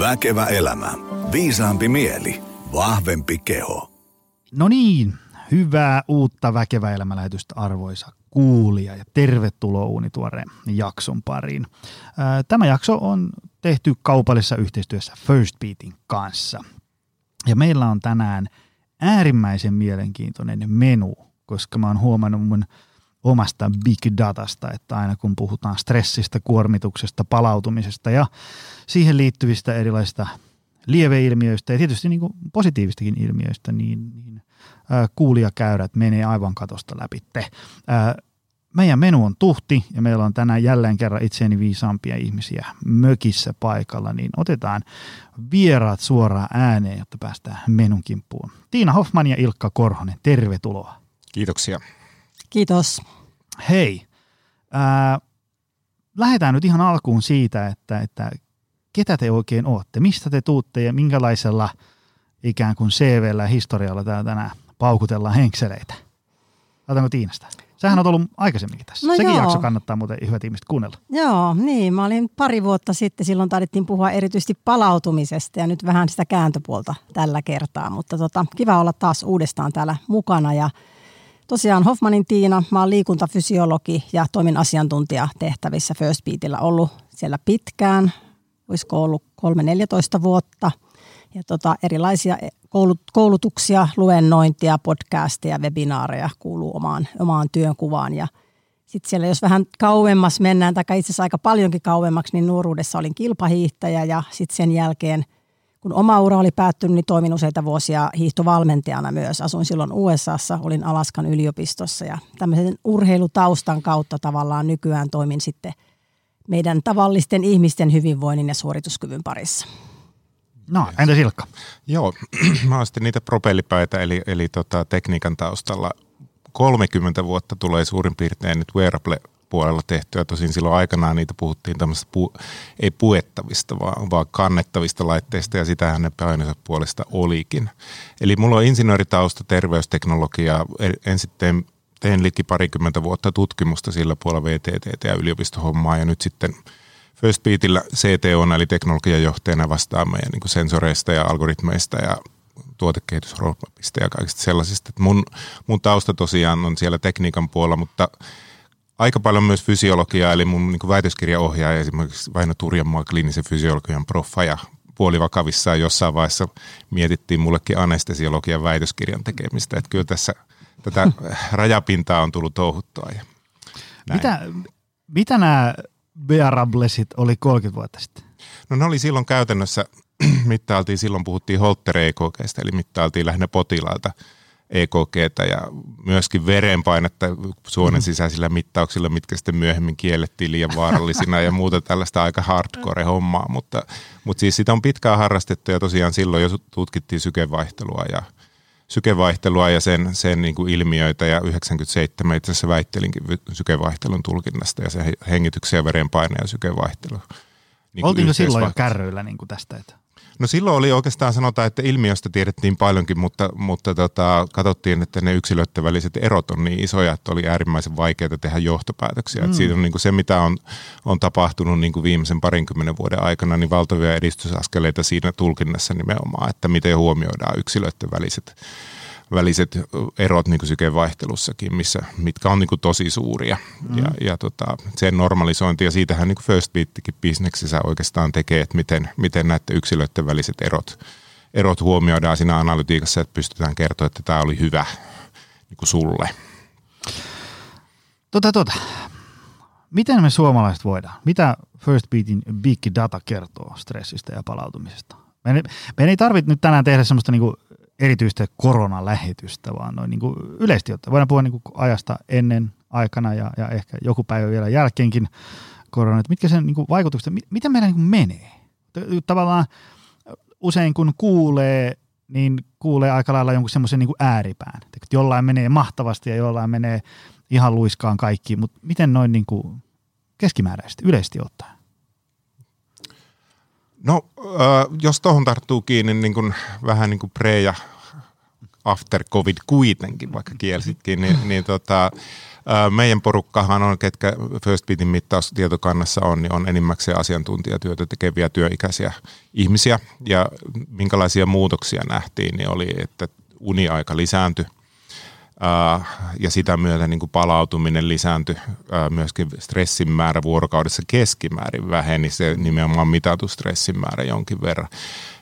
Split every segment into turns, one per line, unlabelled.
Väkevä elämä. Viisaampi mieli. Vahvempi keho.
No niin, hyvää uutta Väkevä elämälähetystä arvoisa kuulija ja tervetuloa Uunituoreen jakson pariin. Tämä jakso on tehty kaupallisessa yhteistyössä First Beatin kanssa. Ja meillä on tänään äärimmäisen mielenkiintoinen menu, koska mä oon huomannut mun omasta big datasta, että aina kun puhutaan stressistä, kuormituksesta, palautumisesta ja siihen liittyvistä erilaisista lieveilmiöistä ja tietysti niin kuin positiivistakin ilmiöistä, niin, niin ää, kuulijakäyrät menee aivan katosta läpi. Ää, meidän menu on tuhti ja meillä on tänään jälleen kerran itseäni viisaampia ihmisiä mökissä paikalla, niin otetaan vieraat suoraan ääneen, jotta päästään menun kimppuun. Tiina Hoffman ja Ilkka Korhonen, tervetuloa.
Kiitoksia.
Kiitos.
Hei, ää, lähdetään nyt ihan alkuun siitä, että, että ketä te oikein olette, mistä te tuutte ja minkälaisella ikään kuin CVllä ja historialla täällä tänään paukutellaan henkseleitä. Otetaanko Tiinasta? Sähän on ollut aikaisemminkin tässä.
No
Sekin
joo.
jakso kannattaa muuten hyvät ihmiset kuunnella.
Joo, niin. Mä olin pari vuotta sitten, silloin taidettiin puhua erityisesti palautumisesta ja nyt vähän sitä kääntöpuolta tällä kertaa. Mutta tota, kiva olla taas uudestaan täällä mukana ja tosiaan Hoffmanin Tiina, mä oon liikuntafysiologi ja toimin asiantuntijatehtävissä First Beatillä ollut siellä pitkään, olisiko ollut 3-14 vuotta. Ja tota, erilaisia koulutuksia, luennointia, podcasteja, webinaareja kuuluu omaan, omaan työnkuvaan. Ja sitten siellä, jos vähän kauemmas mennään, tai itse asiassa aika paljonkin kauemmaksi, niin nuoruudessa olin kilpahiihtäjä ja sitten sen jälkeen, kun oma ura oli päättynyt, niin toimin useita vuosia hiihtovalmentajana myös. Asuin silloin USAssa, olin Alaskan yliopistossa ja tämmöisen urheilutaustan kautta tavallaan nykyään toimin sitten meidän tavallisten ihmisten hyvinvoinnin ja suorituskyvyn parissa.
No, entä Silkka?
Joo, mä oon sitten niitä propellipäitä, eli, eli tota, tekniikan taustalla 30 vuotta tulee suurin piirtein nyt wearable puolella tehtyä. Tosin silloin aikanaan niitä puhuttiin tämmöistä pu, ei puettavista, vaan, vaan kannettavista laitteista ja sitähän ne painonsa puolesta olikin. Eli mulla on insinööritausta, terveysteknologia, ensin tein, tein liki parikymmentä vuotta tutkimusta sillä puolella VTT ja yliopistohommaa ja nyt sitten First Beatillä CTO eli teknologiajohtajana vastaa meidän niin sensoreista ja algoritmeista ja tuotekehitysroadmapista ja kaikista sellaisista. Mun, mun tausta tosiaan on siellä tekniikan puolella, mutta aika paljon myös fysiologiaa, eli mun niin väitöskirjaohjaaja esimerkiksi Väinö Turjanmaa kliinisen fysiologian proffa ja puolivakavissaan jossain vaiheessa mietittiin mullekin anestesiologian väitöskirjan tekemistä, että kyllä tässä tätä rajapintaa on tullut touhuttua. Ja näin.
Mitä, mitä nämä wearablesit oli 30 vuotta sitten?
No ne oli silloin käytännössä, mittailtiin, silloin puhuttiin Holter EKGstä, eli mittailtiin lähinnä potilailta EKGtä ja myöskin verenpainetta suonen sisäisillä mittauksilla, mitkä sitten myöhemmin kiellettiin liian vaarallisina ja muuta tällaista aika hardcore-hommaa, mutta, mutta siis sitä on pitkään harrastettu ja tosiaan silloin jo tutkittiin sykevaihtelua ja sykevaihtelua ja sen, sen niin kuin ilmiöitä ja 97 itse asiassa väittelinkin sykevaihtelun tulkinnasta ja se hengityksen ja verenpaine ja sykevaihtelu.
Niin Oltiinko silloin jo kärryillä niin kuin tästä? Että?
No silloin oli oikeastaan sanotaan, että ilmiöstä tiedettiin paljonkin, mutta, mutta tota, katsottiin, että ne yksilöiden väliset erot on niin isoja, että oli äärimmäisen vaikeaa tehdä johtopäätöksiä. Mm. siitä on niin kuin se, mitä on, on tapahtunut niin kuin viimeisen parinkymmenen vuoden aikana, niin valtavia edistysaskeleita siinä tulkinnassa nimenomaan, että miten huomioidaan yksilöiden väliset väliset erot niin sykevaihtelussakin, missä, mitkä on niin kuin tosi suuria. Mm. Ja, ja tota, sen normalisointi, ja siitähän niin First Beatikin bisneksessä oikeastaan tekee, että miten, miten näiden yksilöiden väliset erot, erot huomioidaan siinä analytiikassa, että pystytään kertoa, että tämä oli hyvä niin kuin sulle.
Tota, tota. Miten me suomalaiset voidaan? Mitä First Beatin Big Data kertoo stressistä ja palautumisesta? Meidän, meidän ei tarvitse nyt tänään tehdä semmoista niinku erityistä koronalähetystä, vaan noin niin kuin yleisesti ottaen. Voidaan puhua niin kuin ajasta ennen, aikana ja, ja ehkä joku päivä vielä jälkeenkin korona. Mitkä sen niin kuin vaikutukset, miten meidän niin kuin menee? Tavallaan usein kun kuulee, niin kuulee aika lailla jonkun semmoisen niin ääripään. Jollain menee mahtavasti ja jollain menee ihan luiskaan kaikki, mutta miten noin niin kuin keskimääräisesti, yleisesti ottaen?
No, äh, jos tuohon tarttuu kiinni niin kuin, vähän niin kuin pre- ja after covid kuitenkin, vaikka kielsitkin, niin, niin tota, meidän porukkahan on, ketkä First Beatin mittaustietokannassa on, niin on enimmäkseen asiantuntijatyötä tekeviä työikäisiä ihmisiä. Ja minkälaisia muutoksia nähtiin, niin oli, että uniaika lisääntyi ja sitä myötä niin kuin palautuminen lisääntyi, myöskin stressin määrä vuorokaudessa keskimäärin väheni, se nimenomaan mitatu stressin määrä jonkin verran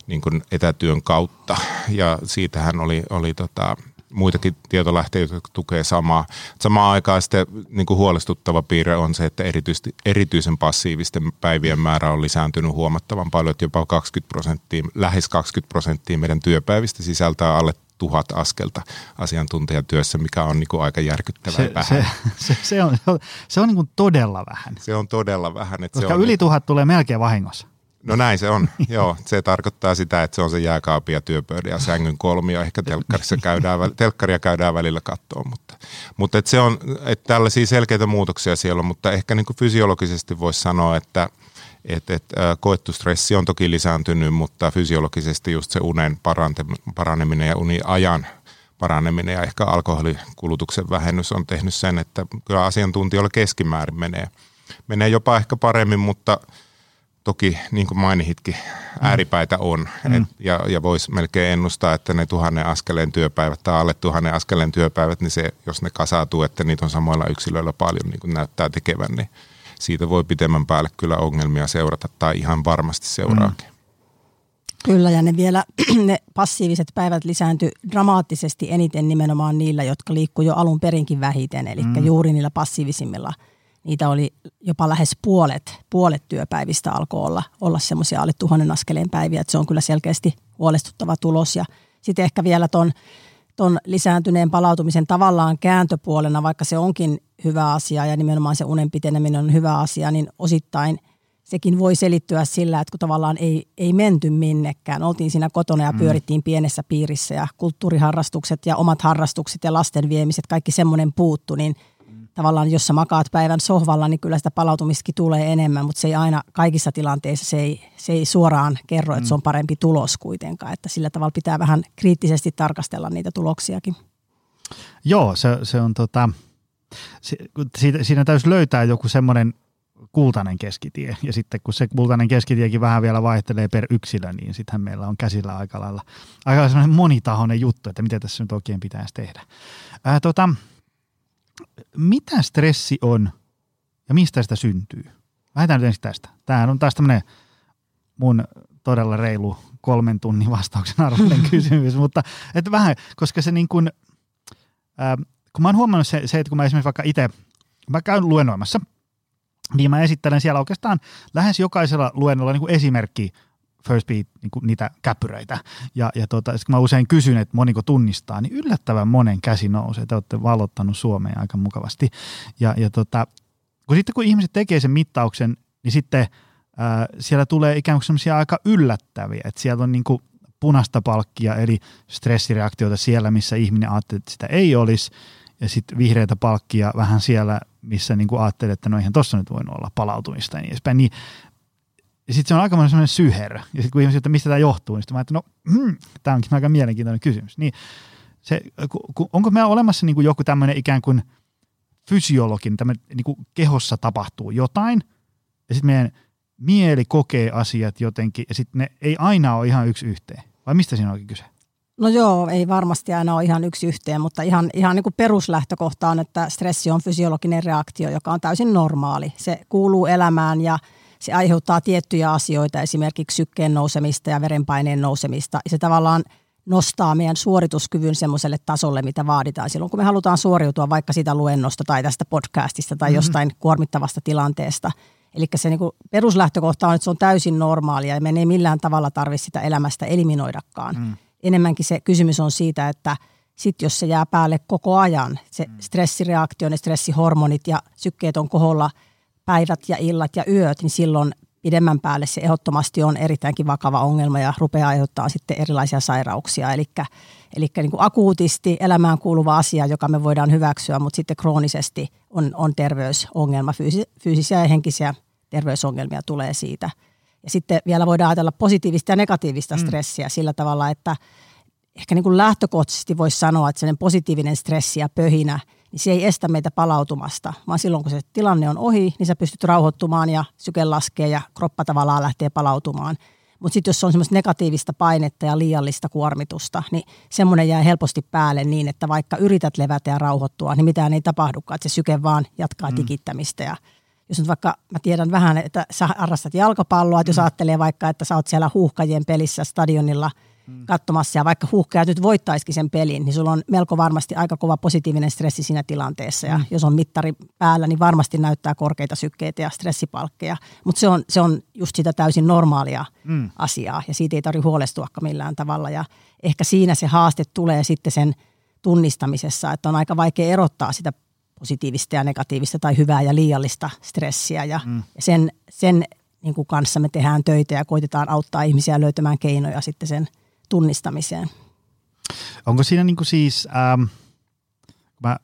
niin kuin etätyön kautta. Ja siitähän oli, oli tota, muitakin tietolähteitä, jotka tukee samaa. Samaan aikaan sitten niin kuin huolestuttava piirre on se, että erityisesti, erityisen passiivisten päivien määrä on lisääntynyt huomattavan paljon, että jopa 20 prosenttia, lähes 20 prosenttia meidän työpäivistä sisältää alle tuhat askelta asiantuntijatyössä, mikä on niin kuin aika järkyttävää
se,
vähän.
Se, se, se on, se on niin kuin todella vähän.
Se on todella vähän. Että
Koska
se on
yli tuhat tulee melkein vahingossa.
No näin se on, joo. Se tarkoittaa sitä, että se on se jääkaapi ja työpöydä ja sängyn kolmio. Ehkä telkkarissa käydään, telkkaria käydään välillä kattoon, mutta, mutta että se on, että tällaisia selkeitä muutoksia siellä on, mutta ehkä niin kuin fysiologisesti voisi sanoa, että et, et, koettu stressi on toki lisääntynyt, mutta fysiologisesti just se unen paraneminen ja uniajan paraneminen ja ehkä alkoholikulutuksen vähennys on tehnyt sen, että kyllä asiantuntijoilla keskimäärin menee, menee jopa ehkä paremmin, mutta – toki niin kuin mainitkin, ääripäitä on. Mm. Et, ja ja voisi melkein ennustaa, että ne tuhannen askeleen työpäivät tai alle tuhannen askeleen työpäivät, niin se, jos ne kasautuu, että niitä on samoilla yksilöillä paljon niin kuin näyttää tekevän, niin siitä voi pitemmän päälle kyllä ongelmia seurata tai ihan varmasti seuraakin. Mm.
Kyllä, ja ne vielä ne passiiviset päivät lisääntyi dramaattisesti eniten nimenomaan niillä, jotka liikkuu jo alun perinkin vähiten, eli mm. juuri niillä passiivisimmilla – niitä oli jopa lähes puolet, puolet työpäivistä alkoi olla, olla semmoisia alle tuhannen askeleen päiviä, että se on kyllä selkeästi huolestuttava tulos. Ja sitten ehkä vielä ton, ton lisääntyneen palautumisen tavallaan kääntöpuolena, vaikka se onkin hyvä asia ja nimenomaan se unen piteneminen on hyvä asia, niin osittain sekin voi selittyä sillä, että kun tavallaan ei, ei menty minnekään. Oltiin siinä kotona ja mm. pyörittiin pienessä piirissä ja kulttuuriharrastukset ja omat harrastukset ja lasten viemiset, kaikki semmoinen puuttu, niin – tavallaan jos sä makaat päivän sohvalla, niin kyllä sitä palautumistakin tulee enemmän, mutta se ei aina kaikissa tilanteissa, se ei, se ei suoraan kerro, että se on mm. parempi tulos kuitenkaan. Että sillä tavalla pitää vähän kriittisesti tarkastella niitä tuloksiakin.
Joo, se, se on tota, siitä, siinä täytyy löytää joku semmoinen kultainen keskitie. Ja sitten kun se kultainen keskitiekin vähän vielä vaihtelee per yksilö, niin sittenhän meillä on käsillä aika lailla, aika lailla monitahoinen juttu, että mitä tässä nyt oikein pitäisi tehdä. Ää, tota, mitä stressi on ja mistä sitä syntyy? Lähdetään nyt ensin tästä. Tämähän on taas tämmöinen mun todella reilu kolmen tunnin vastauksen arvoinen kysymys, mutta että vähän, koska se niin kuin, äh, kun mä oon huomannut se, se, että kun mä esimerkiksi vaikka itse, mä käyn luennoimassa, niin mä esittelen siellä oikeastaan lähes jokaisella luennolla niin kuin esimerkki First Beat niin kuin niitä käpyröitä. Ja, ja tota, kun mä usein kysyn, että moniko tunnistaa, niin yllättävän monen käsi nousee. Te olette valottanut Suomeen aika mukavasti. Ja, ja tota, kun sitten kun ihmiset tekee sen mittauksen, niin sitten ää, siellä tulee ikään kuin semmoisia aika yllättäviä, että siellä on niin kuin punaista palkkia, eli stressireaktioita siellä, missä ihminen ajattelee, että sitä ei olisi, ja sitten vihreitä palkkia vähän siellä, missä niin ajattelee, että no eihän tuossa nyt voinut olla palautumista ja niin edespäin. Niin ja sitten se on aika sellainen syher. Ja sitten kun ihmiset, että mistä tämä johtuu, niin sitten mä ajattelin, no hmm, tämä onkin aika mielenkiintoinen kysymys. Niin se, onko meillä olemassa niin kuin joku tämmöinen ikään kuin fysiologin, tämmöinen niin kuin kehossa tapahtuu jotain, ja sitten meidän mieli kokee asiat jotenkin, ja sitten ne ei aina ole ihan yksi yhteen. Vai mistä siinä on oikein kyse?
No joo, ei varmasti aina ole ihan yksi yhteen, mutta ihan, ihan niin kuin peruslähtökohta on, että stressi on fysiologinen reaktio, joka on täysin normaali. Se kuuluu elämään ja se aiheuttaa tiettyjä asioita, esimerkiksi sykkeen nousemista ja verenpaineen nousemista. Se tavallaan nostaa meidän suorituskyvyn semmoiselle tasolle, mitä vaaditaan silloin, kun me halutaan suoriutua vaikka sitä luennosta tai tästä podcastista tai mm-hmm. jostain kuormittavasta tilanteesta. Eli se niin peruslähtökohta on, että se on täysin normaalia ja me ei millään tavalla tarvitse sitä elämästä eliminoidakaan. Mm. Enemmänkin se kysymys on siitä, että sitten jos se jää päälle koko ajan, se mm. stressireaktio, ne stressihormonit ja sykkeet on koholla – päivät ja illat ja yöt, niin silloin pidemmän päälle se ehdottomasti on erittäinkin vakava ongelma ja rupeaa aiheuttaa sitten erilaisia sairauksia. Eli, eli niin kuin akuutisti elämään kuuluva asia, joka me voidaan hyväksyä, mutta sitten kroonisesti on, on terveysongelma, Fyysi, fyysisiä ja henkisiä terveysongelmia tulee siitä. Ja sitten vielä voidaan ajatella positiivista ja negatiivista mm. stressiä sillä tavalla, että ehkä niin kuin lähtökohtaisesti voisi sanoa, että sellainen positiivinen stressi ja pöhinä, niin se ei estä meitä palautumasta, vaan silloin kun se tilanne on ohi, niin sä pystyt rauhoittumaan ja syke laskee ja kroppa tavallaan lähtee palautumaan. Mutta sitten jos on semmoista negatiivista painetta ja liiallista kuormitusta, niin semmoinen jää helposti päälle niin, että vaikka yrität levätä ja rauhoittua, niin mitään ei tapahdukaan, että se syke vaan jatkaa mm. tikittämistä ja jos nyt vaikka mä tiedän vähän, että sä harrastat jalkapalloa, että jos mm. ajattelee vaikka, että sä oot siellä huuhkajien pelissä stadionilla mm. katsomassa ja vaikka huuhkajat nyt voittaisikin sen pelin, niin sulla on melko varmasti aika kova positiivinen stressi siinä tilanteessa ja mm. jos on mittari päällä, niin varmasti näyttää korkeita sykkeitä ja stressipalkkeja, mutta se on, se on just sitä täysin normaalia mm. asiaa ja siitä ei tarvitse huolestua millään tavalla ja ehkä siinä se haaste tulee sitten sen tunnistamisessa, että on aika vaikea erottaa sitä positiivista ja negatiivista tai hyvää ja liiallista stressiä. Ja, mm. sen, sen niin kuin kanssa me tehdään töitä ja koitetaan auttaa ihmisiä löytämään keinoja sitten sen tunnistamiseen.
Onko siinä niin kuin siis, ähm, mä,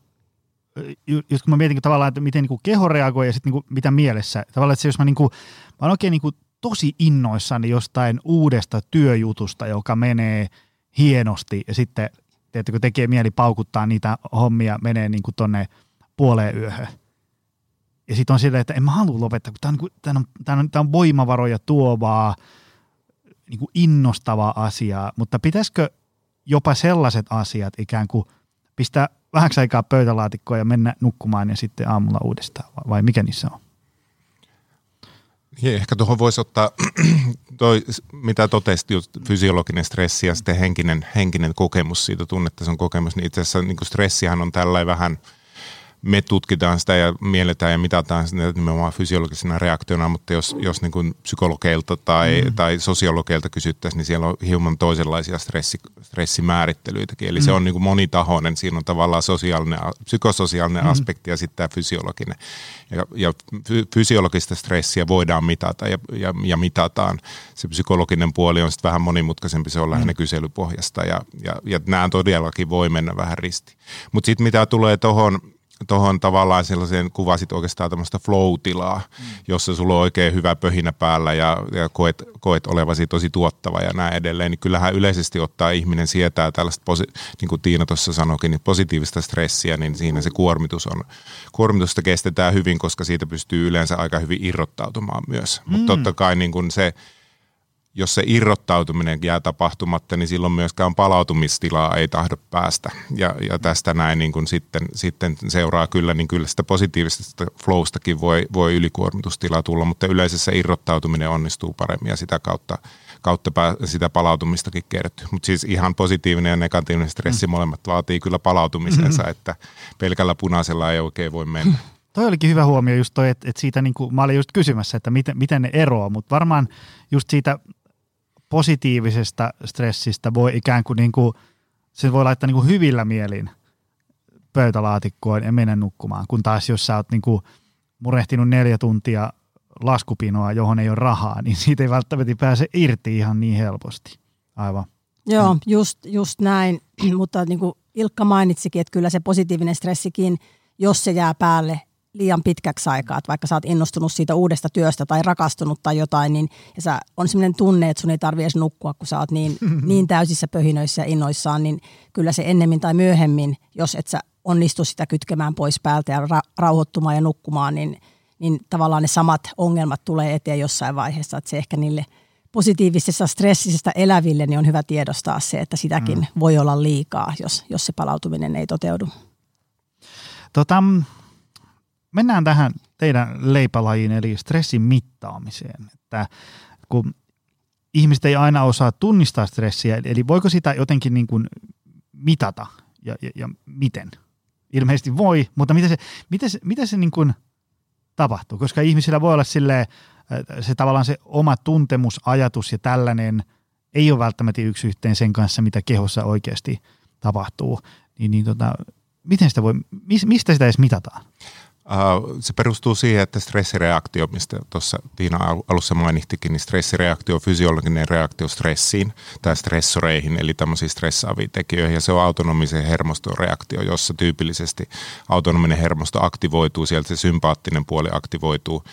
just kun mä mietin tavallaan, että miten niin kuin keho reagoi ja sitten niin mitä mielessä. Tavallaan, että se, jos mä, niin kuin, mä olen oikein niin kuin tosi innoissani jostain uudesta työjutusta, joka menee hienosti ja sitten kun tekee mieli paukuttaa niitä hommia, menee niin kuin tonne – puoleen yöhön. Ja sitten on silleen, että en mä halua lopettaa, kun tämä on, tämä on, on, on voimavaroja tuovaa, niin kuin innostavaa asiaa, mutta pitäisikö jopa sellaiset asiat ikään kuin pistää vähäksi aikaa pöytälaatikkoon ja mennä nukkumaan ja sitten aamulla uudestaan, vai mikä niissä on?
Ja ehkä tuohon voisi ottaa, toi, mitä totesit, just fysiologinen stressi ja sitten henkinen, henkinen kokemus siitä, tunnetason kokemus, niin itse asiassa niin stressihän on tällainen vähän – me tutkitaan sitä ja mielletään ja mitataan sitä nimenomaan fysiologisena reaktiona, mutta jos, jos niin kuin psykologeilta tai, mm. tai sosiologeilta kysyttäisiin, niin siellä on hieman toisenlaisia stressi, stressimäärittelyitäkin. Eli mm. se on niin kuin monitahoinen, siinä on tavallaan sosiaalinen, psykososiaalinen mm. aspekti ja sitten tämä fysiologinen. Ja, ja fysiologista stressiä voidaan mitata ja, ja, ja mitataan. Se psykologinen puoli on sitten vähän monimutkaisempi, se on lähinnä mm. kyselypohjasta ja, ja, ja nämä todellakin voi mennä vähän risti. Mutta sitten mitä tulee tuohon tuohon tavallaan sellaiseen, kuvasit oikeastaan tämmöistä flow-tilaa, mm. jossa sulla on oikein hyvä pöhinä päällä ja, ja koet, koet olevasi tosi tuottava ja näin edelleen, niin kyllähän yleisesti ottaa ihminen sietää tällaista, posi- niin kuin Tiina tuossa sanoikin, niin positiivista stressiä, niin siinä se kuormitus on, kuormitusta kestetään hyvin, koska siitä pystyy yleensä aika hyvin irrottautumaan myös. Mm. Mutta totta kai niin kuin se, jos se irrottautuminen jää tapahtumatta, niin silloin myöskään palautumistilaa ei tahdo päästä. Ja, ja tästä näin niin kuin sitten, sitten seuraa kyllä, niin kyllä sitä positiivisesta flowstakin voi, voi ylikuormitustila tulla, mutta yleisessä irrottautuminen onnistuu paremmin ja sitä kautta, kautta pää, sitä palautumistakin kertyy. Mutta siis ihan positiivinen ja negatiivinen stressi mm. molemmat vaatii kyllä palautumisensa, mm-hmm. että pelkällä punaisella ei oikein voi mennä.
Toi olikin hyvä huomio just toi, että, että siitä niin kuin, mä olin just kysymässä, että miten, miten ne eroaa, mutta varmaan just siitä positiivisesta stressistä voi ikään kuin, niin kuin sen voi laittaa niin kuin hyvillä mielin pöytälaatikkoon ja mennä nukkumaan, kun taas jos sä oot niin kuin murehtinut neljä tuntia laskupinoa, johon ei ole rahaa, niin siitä ei välttämättä pääse irti ihan niin helposti. Aivan.
Joo, just, just näin, mutta niin kuin Ilkka mainitsikin, että kyllä se positiivinen stressikin, jos se jää päälle, liian pitkäksi aikaa, että vaikka sä oot innostunut siitä uudesta työstä tai rakastunut tai jotain, niin ja sä on sellainen tunne, että sun ei tarvitse edes nukkua, kun sä oot niin, niin täysissä pöhinöissä ja innoissaan, niin kyllä se ennemmin tai myöhemmin, jos et sä onnistu sitä kytkemään pois päältä ja ra- rauhoittumaan ja nukkumaan, niin, niin tavallaan ne samat ongelmat tulee eteen jossain vaiheessa, että se ehkä niille positiivisessa stressisessä eläville niin on hyvä tiedostaa se, että sitäkin mm. voi olla liikaa, jos, jos se palautuminen ei toteudu.
Tota, mennään tähän teidän leipälajiin eli stressin mittaamiseen. Että kun ihmiset ei aina osaa tunnistaa stressiä, eli voiko sitä jotenkin niin kuin mitata ja, ja, ja miten? Ilmeisesti voi, mutta miten se, miten se, miten se niin kuin tapahtuu? Koska ihmisillä voi olla silleen, se tavallaan se oma tuntemus, ajatus ja tällainen ei ole välttämättä yksi yhteen sen kanssa, mitä kehossa oikeasti tapahtuu. Niin, niin tota, miten sitä voi, mistä sitä edes mitataan?
Uh, se perustuu siihen, että stressireaktio, mistä tuossa Tiina alussa mainittikin, niin stressireaktio on fysiologinen reaktio stressiin tai stressoreihin, eli tämmöisiin stressaaviin tekijöihin, ja se on autonomisen hermoston reaktio, jossa tyypillisesti autonominen hermosto aktivoituu, sieltä se sympaattinen puoli aktivoituu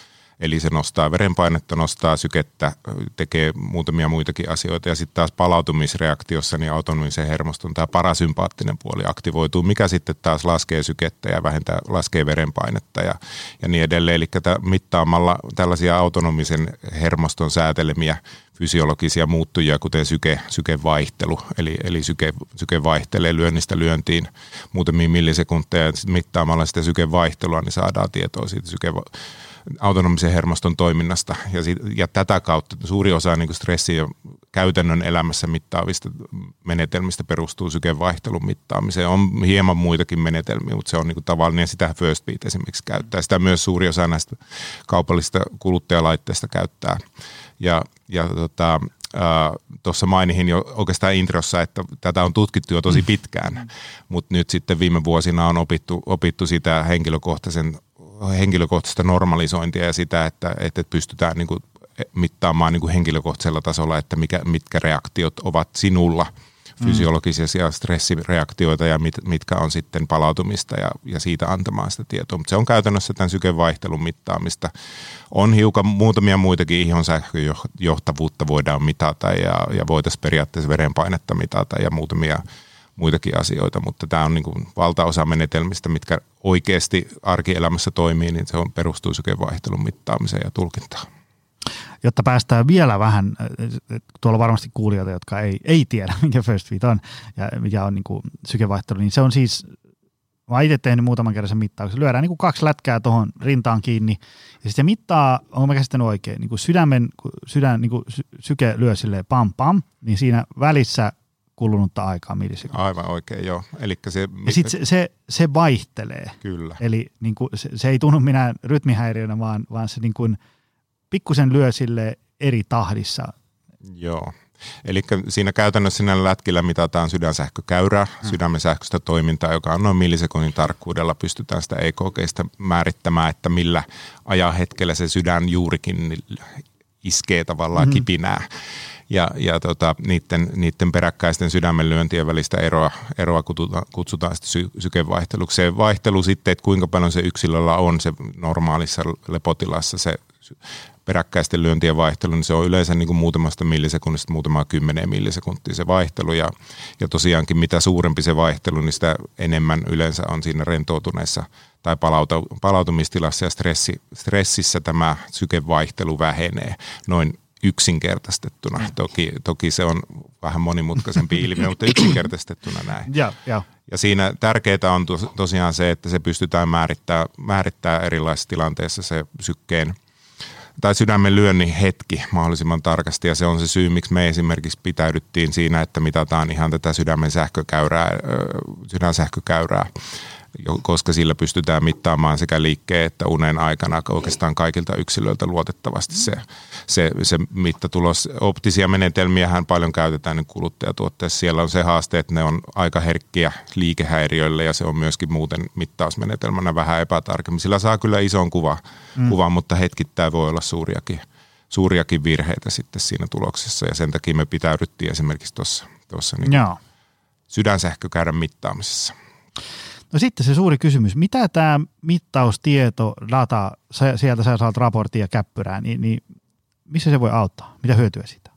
Eli se nostaa verenpainetta, nostaa sykettä, tekee muutamia muitakin asioita. Ja sitten taas palautumisreaktiossa niin autonomisen hermoston tämä parasympaattinen puoli aktivoituu, mikä sitten taas laskee sykettä ja vähentää, laskee verenpainetta ja, ja niin edelleen. Eli mittaamalla tällaisia autonomisen hermoston säätelemiä fysiologisia muuttujia, kuten syke, sykevaihtelu, eli, eli syke, syke vaihtelee lyönnistä lyöntiin muutamiin millisekunteja, ja mittaamalla sitä sykevaihtelua, niin saadaan tietoa siitä syke, autonomisen hermoston toiminnasta. Ja, sit, ja tätä kautta suuri osa niin stressi ja käytännön elämässä mittaavista menetelmistä perustuu sykevaihtelun mittaamiseen. On hieman muitakin menetelmiä, mutta se on niin tavallinen. Sitä First Beat esimerkiksi käyttää. Sitä myös suuri osa näistä kaupallisista kuluttajalaitteista käyttää. Ja, ja tota, tuossa mainihin jo oikeastaan introssa, että tätä on tutkittu jo tosi pitkään, mutta nyt sitten viime vuosina on opittu, opittu sitä henkilökohtaisen henkilökohtaista normalisointia ja sitä, että, että pystytään niin kuin mittaamaan niin kuin henkilökohtaisella tasolla, että mikä, mitkä reaktiot ovat sinulla mm. fysiologisia stressireaktioita ja mit, mitkä on sitten palautumista ja, ja siitä antamaan sitä tietoa. Mutta se on käytännössä tämän sykevaihtelun mittaamista. On hiukan muutamia muitakin ihonsähköjohtavuutta voidaan mitata ja, ja voitaisiin periaatteessa verenpainetta mitata ja muutamia muitakin asioita, mutta tämä on niin kuin valtaosa menetelmistä, mitkä oikeasti arkielämässä toimii, niin se on perustuu sykevaihtelun mittaamiseen ja tulkintaan.
Jotta päästään vielä vähän, tuolla varmasti kuulijoita, jotka ei, ei tiedä, mikä First Feet on ja mikä on niin kuin sykevaihtelu, niin se on siis, mä itse tehnyt muutaman kerran sen mittauksen, lyödään niin kuin kaksi lätkää tuohon rintaan kiinni ja sitten se mittaa, onko mä käsittänyt oikein, niin kuin sydämen, kun sydän, niin kuin syke lyö silleen pam pam, niin siinä välissä kulunutta aikaa millisekuntia.
Aivan oikein, joo. Elikkä se,
ja sitten se, se, se, vaihtelee.
Kyllä.
Eli niin kuin, se, se, ei tunnu minä rytmihäiriönä, vaan, vaan se niin kuin, pikkusen lyö sille eri tahdissa.
Joo. Eli siinä käytännössä siinä lätkillä mitataan sydänsähkökäyrää, hmm. sydämen sähköistä toimintaa, joka on noin millisekunnin tarkkuudella. Pystytään sitä EKGstä määrittämään, että millä ajanhetkellä se sydän juurikin iskee tavallaan hmm. kipinää ja, ja tota, niiden, niiden peräkkäisten sydämenlyöntien välistä eroa, eroa kutsutaan, sitten sy, sykevaihteluksi. Se vaihtelu sitten, että kuinka paljon se yksilöllä on se normaalissa lepotilassa se peräkkäisten lyöntien vaihtelu, niin se on yleensä niin kuin muutamasta millisekunnista muutamaa kymmeneen millisekuntia se vaihtelu. Ja, ja tosiaankin mitä suurempi se vaihtelu, niin sitä enemmän yleensä on siinä rentoutuneessa tai palautu, palautumistilassa ja stressi, stressissä tämä sykevaihtelu vähenee noin yksinkertaistettuna. Mm. Toki, toki se on vähän monimutkaisempi ilmiö, mutta yksinkertaistettuna näin.
Ja, ja.
ja siinä tärkeää on tos, tosiaan se, että se pystytään määrittää, määrittää erilaisissa tilanteissa se sykkeen tai sydämen lyönnin hetki mahdollisimman tarkasti ja se on se syy, miksi me esimerkiksi pitäydyttiin siinä, että mitataan ihan tätä sydämen sähkökäyrää, sydänsähkökäyrää koska sillä pystytään mittaamaan sekä liikkeen että unen aikana oikeastaan kaikilta yksilöiltä luotettavasti se, se, se mittatulos. Optisia menetelmiä paljon käytetään nyt kuluttajatuotteessa. Siellä on se haaste, että ne on aika herkkiä liikehäiriöille ja se on myöskin muuten mittausmenetelmänä vähän epätarkemmin. Sillä saa kyllä ison kuva, mm. kuvan, mutta hetkittäin voi olla suuriakin, suuriakin virheitä sitten siinä tuloksessa ja sen takia me pitäydyttiin esimerkiksi tuossa, tuossa niin sydänsähkökäyrän mittaamisessa.
No sitten se suuri kysymys, mitä tämä mittaustieto, data, sieltä sä saat raporttia käppyrää, niin, niin missä se voi auttaa? Mitä hyötyä siitä?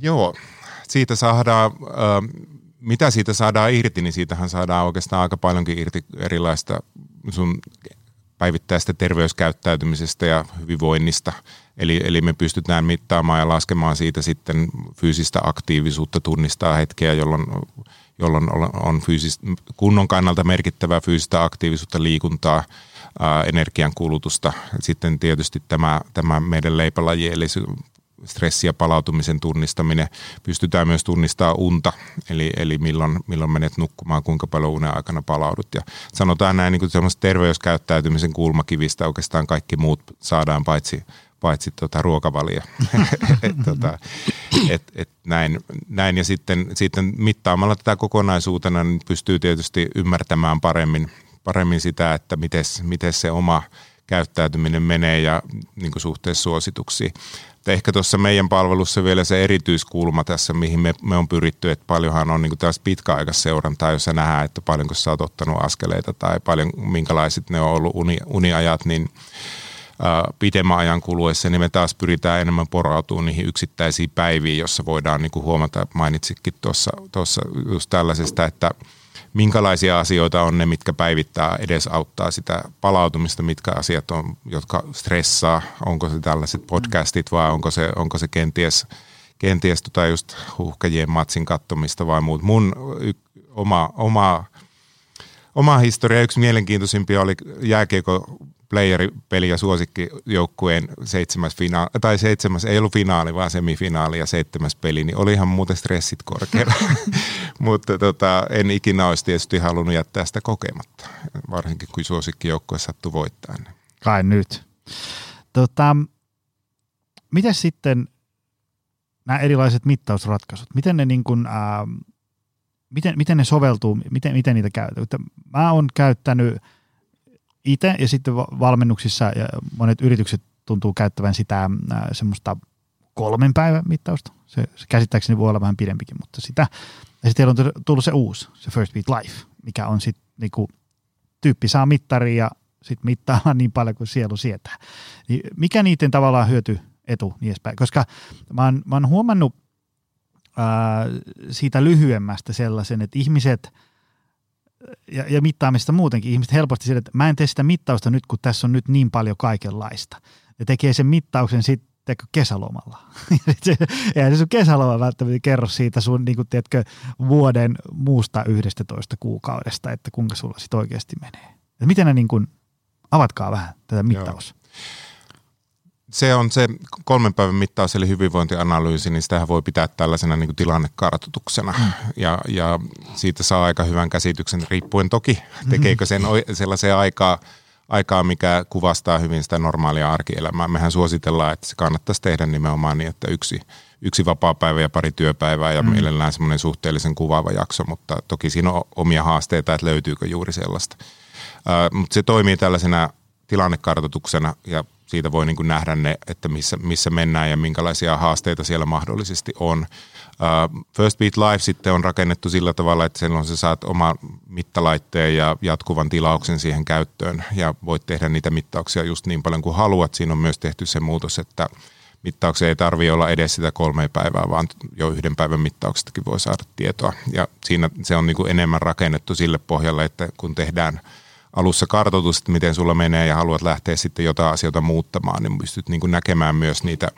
Joo, siitä saadaan, äh, mitä siitä saadaan irti, niin siitähän saadaan oikeastaan aika paljonkin irti erilaista sun päivittäistä terveyskäyttäytymisestä ja hyvinvoinnista. Eli, eli me pystytään mittaamaan ja laskemaan siitä sitten fyysistä aktiivisuutta, tunnistaa hetkeä, jolloin jolloin on fyysis, kunnon kannalta merkittävää fyysistä aktiivisuutta, liikuntaa, energiankulutusta. Sitten tietysti tämä, tämä meidän leipälaji, eli stressi- ja palautumisen tunnistaminen. Pystytään myös tunnistamaan unta, eli, eli milloin, milloin menet nukkumaan, kuinka paljon unen aikana palaudut. Ja sanotaan näin, niin kuin terveyskäyttäytymisen kulmakivistä oikeastaan kaikki muut saadaan paitsi paitsi tota ruokavalio. et, tota, et, et näin, näin, ja sitten, sitten mittaamalla tätä kokonaisuutena niin pystyy tietysti ymmärtämään paremmin, paremmin sitä, että miten se oma käyttäytyminen menee ja niin suhteessa suosituksiin. Et ehkä tuossa meidän palvelussa vielä se erityiskulma tässä, mihin me, me on pyritty, että paljonhan on niin tällaista pitkäaikaisseurantaa, jossa nähdään, että paljonko sä oot ottanut askeleita tai paljon minkälaiset ne on ollut uni, uniajat, niin pidemmän ajan kuluessa, niin me taas pyritään enemmän porautumaan niihin yksittäisiin päiviin, jossa voidaan niin kuin huomata, mainitsikin tuossa, tuossa just tällaisesta, että minkälaisia asioita on ne, mitkä päivittää, edes auttaa sitä palautumista, mitkä asiat on, jotka stressaa, onko se tällaiset podcastit vai onko se, onko se kenties, kenties tota just huhkajien matsin kattomista vai muut. Mun y, oma, oma, oma historia, yksi mielenkiintoisimpia oli jääkiekko playeripeli ja suosikkijoukkueen seitsemäs finaali, tai seitsemäs, ei ollut finaali, vaan semifinaali ja seitsemäs peli, niin olihan muuten stressit korkealla. Mutta tota, en ikinä olisi tietysti halunnut jättää sitä kokematta, varsinkin kun suosikkijoukkue sattui voittaa. Niin.
Kai nyt. Tota, miten sitten nämä erilaiset mittausratkaisut, miten ne, niin kuin, ää, miten, miten ne soveltuu, miten, miten niitä käytetään? Mä oon käyttänyt – itse ja sitten valmennuksissa ja monet yritykset tuntuu käyttävän sitä semmoista kolmen päivän mittausta. Se, se käsittääkseni voi olla vähän pidempikin, mutta sitä. Ja sitten on tullut se uusi, se First Beat Life, mikä on sitten niinku, tyyppi saa mittari ja sitten mittaa niin paljon kuin sielu sietää. Niin mikä niiden tavallaan hyöty, etu niin edespäin? Koska mä oon, mä oon huomannut ää, siitä lyhyemmästä sellaisen, että ihmiset – ja, ja mittaamista muutenkin. Ihmiset helposti sille, että mä en tee sitä mittausta nyt, kun tässä on nyt niin paljon kaikenlaista. Ja tekee sen mittauksen sitten kesälomalla. Eihän se sun kesäloma välttämättä kerro siitä sun niin kuin, tiedätkö, vuoden muusta 11 kuukaudesta, että kuinka sulla sitten oikeasti menee. Ja miten ne niin kuin, avatkaa vähän tätä mittaus. Joo
se on se kolmen päivän mittaus eli hyvinvointianalyysi, niin sitä voi pitää tällaisena niin kuin tilannekartoituksena. Mm. Ja, ja siitä saa aika hyvän käsityksen, riippuen toki, tekeekö sen sellaiseen aikaa, aikaa, mikä kuvastaa hyvin sitä normaalia arkielämää. Mehän suositellaan, että se kannattaisi tehdä nimenomaan niin, että yksi, yksi vapaa-päivä ja pari työpäivää ja mm. mielellään semmoinen suhteellisen kuvaava jakso, mutta toki siinä on omia haasteita, että löytyykö juuri sellaista. Uh, mutta se toimii tällaisena tilannekartoituksena ja siitä voi niin kuin nähdä ne, että missä, missä mennään ja minkälaisia haasteita siellä mahdollisesti on. First Beat Live sitten on rakennettu sillä tavalla, että silloin sä saat oma mittalaitteen ja jatkuvan tilauksen siihen käyttöön ja voit tehdä niitä mittauksia just niin paljon kuin haluat. Siinä on myös tehty se muutos, että mittauksia ei tarvitse olla edes sitä kolme päivää, vaan jo yhden päivän mittauksestakin voi saada tietoa. Ja siinä se on niin kuin enemmän rakennettu sille pohjalle, että kun tehdään – alussa kartoitus, että miten sulla menee ja haluat lähteä sitten jotain asioita muuttamaan, niin pystyt niin kuin näkemään myös niitä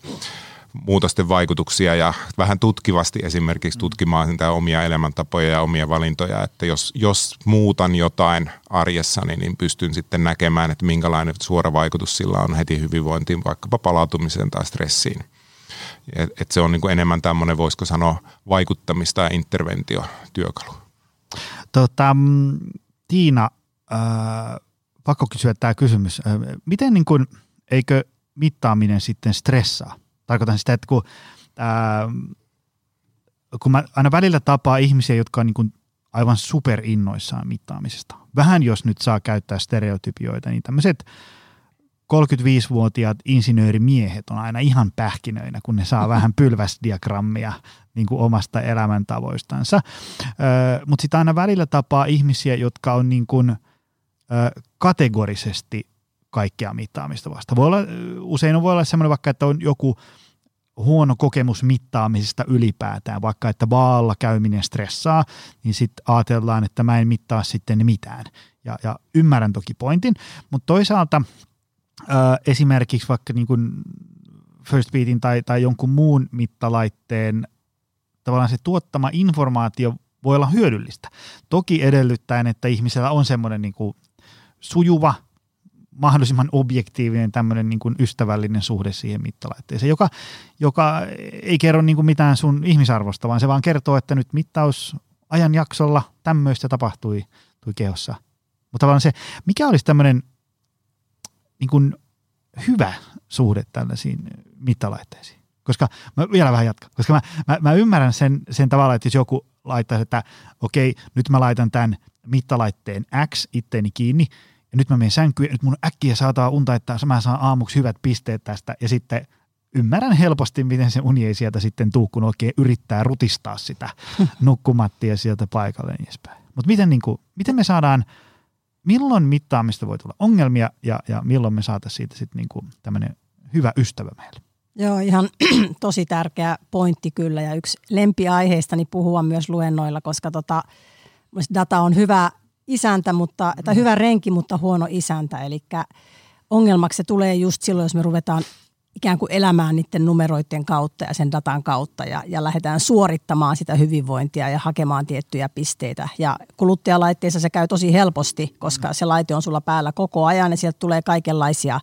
muutosten vaikutuksia ja vähän tutkivasti esimerkiksi tutkimaan sitä omia elämäntapoja ja omia valintoja, että jos, jos muutan jotain arjessani, niin pystyn sitten näkemään, että minkälainen suora vaikutus sillä on heti hyvinvointiin, vaikkapa palautumiseen tai stressiin. Et, et se on niin kuin enemmän tämmöinen, voisiko sanoa, vaikuttamista ja interventiotyökalu.
Tota, mm, Tiina, äh, pakko kysyä tämä kysymys. Äh, miten niin kuin, eikö mittaaminen sitten stressaa? Tarkoitan sitä, että kun, äh, kun mä aina välillä tapaa ihmisiä, jotka on niin kuin aivan superinnoissaan mittaamisesta. Vähän jos nyt saa käyttää stereotypioita, niin tämmöiset 35-vuotiaat insinöörimiehet on aina ihan pähkinöinä, kun ne saa vähän pylväsdiagrammia niin kuin omasta elämäntavoistansa. Öö, Mutta sitten aina välillä tapaa ihmisiä, jotka on niin kuin – kategorisesti kaikkea mittaamista vasta. Voi olla, usein voi olla semmoinen vaikka, että on joku huono kokemus mittaamisesta ylipäätään, vaikka että vaalla käyminen stressaa, niin sitten ajatellaan, että mä en mittaa sitten mitään. Ja, ja ymmärrän toki pointin, mutta toisaalta ö, esimerkiksi vaikka niin kuin First Beatin tai, tai jonkun muun mittalaitteen tavallaan se tuottama informaatio voi olla hyödyllistä. Toki edellyttäen, että ihmisellä on semmoinen niin kuin sujuva, mahdollisimman objektiivinen tämmöinen niin ystävällinen suhde siihen mittalaitteeseen, joka, joka ei kerro niin kuin mitään sun ihmisarvosta, vaan se vaan kertoo, että nyt mittaus ajanjaksolla tämmöistä tapahtui tui kehossa. Mutta tavallaan se, mikä olisi tämmöinen niin kuin hyvä suhde tällaisiin mittalaitteisiin? Koska, mä vielä vähän jatkan, koska mä, mä, mä ymmärrän sen, sen tavalla, että jos joku laittaa, että okei, nyt mä laitan tämän mittalaitteen X itteeni kiinni, ja nyt mä menen sänkyyn ja nyt mun äkkiä saataa unta, että mä saan aamuksi hyvät pisteet tästä ja sitten ymmärrän helposti, miten se uni ei sieltä sitten tuu, kun oikein yrittää rutistaa sitä nukkumattia sieltä paikalle ja niin edespäin. Mutta miten, niin kuin, miten me saadaan, milloin mittaamista voi tulla ongelmia ja, ja milloin me saataisiin siitä sitten niin tämmöinen hyvä ystävä meille?
Joo, ihan tosi tärkeä pointti kyllä ja yksi lempiaiheistani puhua myös luennoilla, koska tota, data on hyvä isäntä, mutta, tai hyvä renki, mutta huono isäntä. Eli ongelmaksi se tulee just silloin, jos me ruvetaan ikään kuin elämään niiden numeroiden kautta ja sen datan kautta ja, ja lähdetään suorittamaan sitä hyvinvointia ja hakemaan tiettyjä pisteitä. Ja kuluttajalaitteissa se käy tosi helposti, koska se laite on sulla päällä koko ajan ja sieltä tulee kaikenlaisia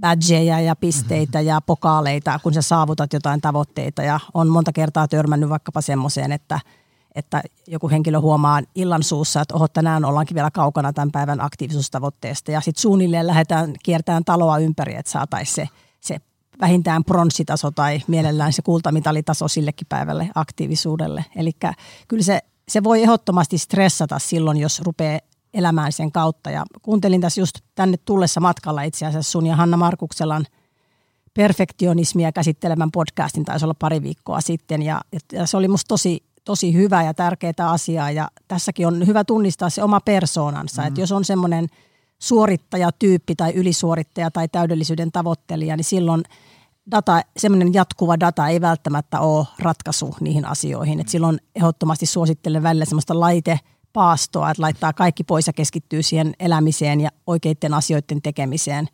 badgeja ja pisteitä ja pokaaleita, kun sä saavutat jotain tavoitteita. Ja on monta kertaa törmännyt vaikkapa semmoiseen, että, että joku henkilö huomaa illan suussa, että oho, tänään ollaankin vielä kaukana tämän päivän aktiivisuustavoitteesta. Ja sitten suunnilleen lähdetään kiertämään taloa ympäri, että saataisiin se, se vähintään pronssitaso tai mielellään se kultamitalitaso sillekin päivälle aktiivisuudelle. Eli kyllä se, se voi ehdottomasti stressata silloin, jos rupeaa elämään sen kautta. Ja kuuntelin tässä just tänne tullessa matkalla itse asiassa sun ja Hanna Markukselan perfektionismia käsittelemän podcastin, taisi olla pari viikkoa sitten. Ja, ja se oli musta tosi, tosi hyvä ja tärkeää asiaa. Ja tässäkin on hyvä tunnistaa se oma persoonansa. Mm. Että jos on semmoinen suorittajatyyppi tai ylisuorittaja tai täydellisyyden tavoittelija, niin silloin – data, semmoinen jatkuva data ei välttämättä ole ratkaisu niihin asioihin. Et silloin ehdottomasti suosittelen välillä semmoista laitepaastoa, että laittaa kaikki pois ja keskittyy siihen elämiseen ja oikeiden asioiden tekemiseen.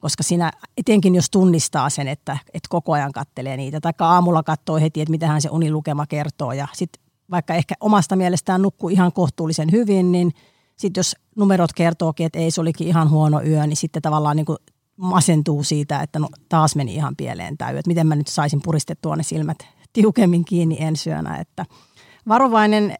Koska siinä etenkin jos tunnistaa sen, että, että koko ajan kattelee niitä, tai aamulla katsoo heti, että mitähän se unilukema kertoo, ja sitten vaikka ehkä omasta mielestään nukkuu ihan kohtuullisen hyvin, niin sitten jos numerot kertookin, että ei se olikin ihan huono yö, niin sitten tavallaan niin kuin masentuu siitä, että no, taas meni ihan pieleen täy, että miten mä nyt saisin puristettua ne silmät tiukemmin kiinni ensi yönä, että varovainen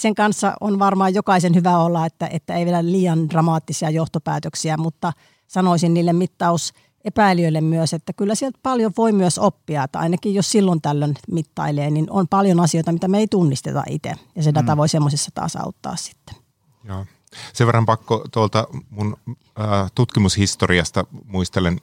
sen kanssa on varmaan jokaisen hyvä olla, että, että ei vielä liian dramaattisia johtopäätöksiä, mutta sanoisin niille mittaus epäilijöille myös, että kyllä sieltä paljon voi myös oppia, että ainakin jos silloin tällöin mittailee, niin on paljon asioita, mitä me ei tunnisteta itse ja se data mm. voi semmoisessa taas auttaa sitten.
Joo. Sen verran pakko tuolta mun äh, tutkimushistoriasta muistelen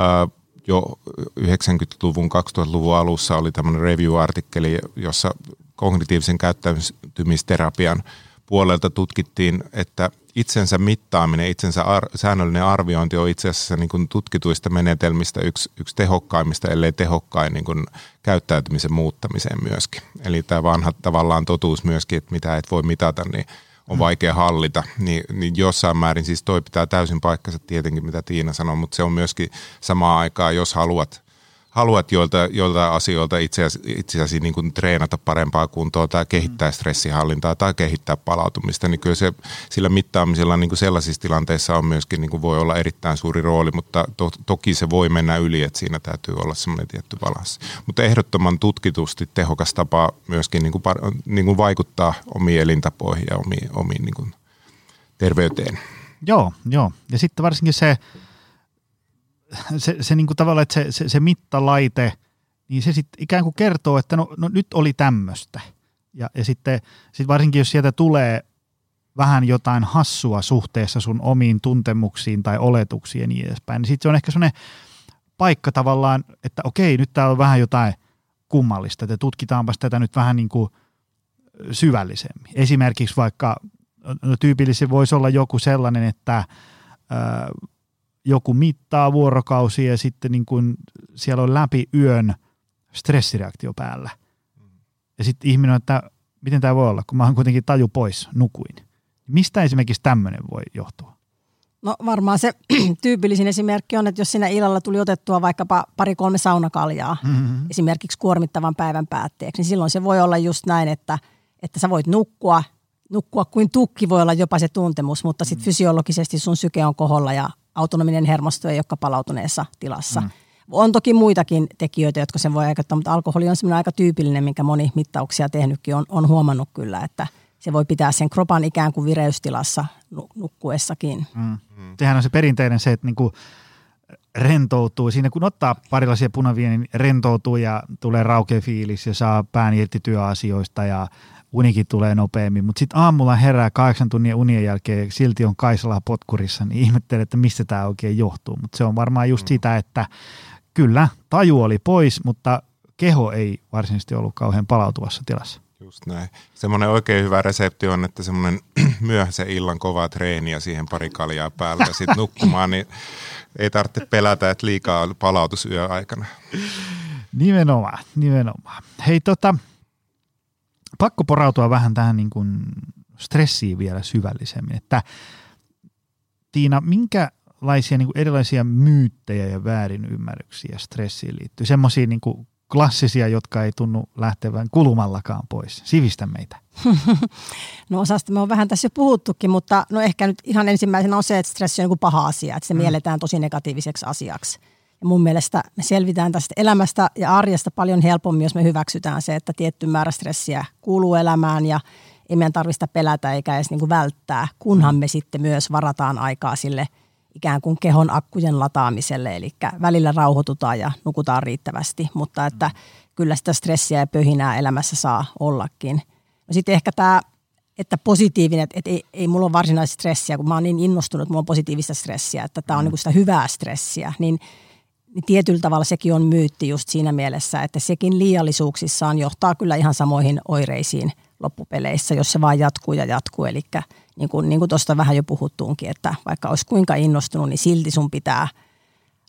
äh, jo 90-luvun, 2000-luvun alussa oli tämmöinen review-artikkeli, jossa kognitiivisen käyttäytymisterapian puolelta tutkittiin, että itsensä mittaaminen, itsensä ar- säännöllinen arviointi on itse asiassa niin kuin tutkituista menetelmistä yksi, yksi tehokkaimmista, ellei tehokkain niin kuin käyttäytymisen muuttamiseen myöskin. Eli tämä vanha tavallaan totuus myöskin, että mitä et voi mitata, niin on vaikea hallita, niin, niin jossain määrin siis toi pitää täysin paikkansa tietenkin, mitä Tiina sanoi, mutta se on myöskin samaan aikaan, jos haluat, haluat joilta, joilta asioilta itseäsi, itseäsi niin kuin treenata parempaa kuntoa tai kehittää mm. stressihallintaa tai kehittää palautumista, niin kyllä se sillä mittaamisella niin kuin sellaisissa tilanteissa on myöskin niin kuin voi olla erittäin suuri rooli, mutta to, toki se voi mennä yli, että siinä täytyy olla semmoinen tietty balanssi. Mutta ehdottoman tutkitusti tehokas tapa myöskin niin kuin, niin kuin vaikuttaa omiin elintapoihin ja omiin, omiin niin kuin terveyteen.
Joo, joo. Ja sitten varsinkin se, se, se niin kuin tavallaan, että se, se, se mittalaite, niin se sitten ikään kuin kertoo, että no, no nyt oli tämmöistä. Ja, ja sitten sit varsinkin, jos sieltä tulee vähän jotain hassua suhteessa sun omiin tuntemuksiin tai oletuksiin ja niin edespäin, niin sitten se on ehkä sellainen paikka tavallaan, että okei, nyt täällä on vähän jotain kummallista, että tutkitaanpas tätä nyt vähän niin kuin syvällisemmin. Esimerkiksi vaikka, no tyypillisesti voisi olla joku sellainen, että joku mittaa vuorokausia ja sitten niin kuin siellä on läpi yön stressireaktio päällä. Ja sitten ihminen on, että miten tämä voi olla, kun mä oon kuitenkin taju pois, nukuin. Mistä esimerkiksi tämmöinen voi johtua?
No varmaan se tyypillisin esimerkki on, että jos siinä illalla tuli otettua vaikkapa pari-kolme saunakaljaa mm-hmm. esimerkiksi kuormittavan päivän päätteeksi, niin silloin se voi olla just näin, että, että sä voit nukkua, nukkua kuin tukki voi olla jopa se tuntemus, mutta sitten mm. fysiologisesti sun syke on koholla ja autonominen hermosto ei ole palautuneessa tilassa. Mm. On toki muitakin tekijöitä, jotka sen voi aiheuttaa, mutta alkoholi on semmoinen aika tyypillinen, minkä moni mittauksia tehnytkin on, on huomannut kyllä, että se voi pitää sen kropan ikään kuin vireystilassa nukkuessakin. Mm.
Mm. Sehän on se perinteinen se, että niinku rentoutuu. Siinä kun ottaa parilaisia punavia, niin rentoutuu ja tulee raukea fiilis ja saa pään irti työasioista ja unikin tulee nopeammin, mutta sitten aamulla herää kahdeksan tunnin unien jälkeen silti on Kaisalaa potkurissa, niin ihmettelen, että mistä tämä oikein johtuu. Mutta se on varmaan just mm. sitä, että kyllä, taju oli pois, mutta keho ei varsinaisesti ollut kauhean palautuvassa tilassa.
Just näin. Semmoinen oikein hyvä resepti on, että semmoinen myöhäisen illan kova treeni ja siihen pari kaljaa päälle ja sitten nukkumaan, niin ei tarvitse pelätä, että liikaa on palautus yö aikana.
Nimenomaan, nimenomaan. Hei tota, pakko porautua vähän tähän niin kuin stressiin vielä syvällisemmin, että Tiina, minkälaisia niin kuin erilaisia myyttejä ja väärinymmärryksiä stressiin liittyy? Semmoisia niin kuin klassisia, jotka ei tunnu lähtevän kulumallakaan pois. Sivistä meitä.
No osasta me on vähän tässä jo puhuttukin, mutta no ehkä nyt ihan ensimmäisenä on se, että stressi on niin paha asia, että se mm. mielletään tosi negatiiviseksi asiaksi. Ja mun mielestä me selvitään tästä elämästä ja arjesta paljon helpommin, jos me hyväksytään se, että tietty määrä stressiä kuuluu elämään ja ei meidän tarvista pelätä eikä edes niin kuin välttää, kunhan me sitten myös varataan aikaa sille ikään kuin kehon akkujen lataamiselle, eli välillä rauhoitutaan ja nukutaan riittävästi, mutta että kyllä sitä stressiä ja pöhinää elämässä saa ollakin. No sitten ehkä tämä, että positiivinen, että ei, ei mulla ole varsinaista stressiä, kun mä oon niin innostunut, että mulla on positiivista stressiä, että tämä on mm. niin sitä hyvää stressiä, niin – niin tietyllä tavalla sekin on myytti just siinä mielessä, että sekin liiallisuuksissaan johtaa kyllä ihan samoihin oireisiin loppupeleissä, jos se vaan jatkuu ja jatkuu. Eli niin kuin, niin kuin tuosta vähän jo puhuttuunkin, että vaikka olisi kuinka innostunut, niin silti sun pitää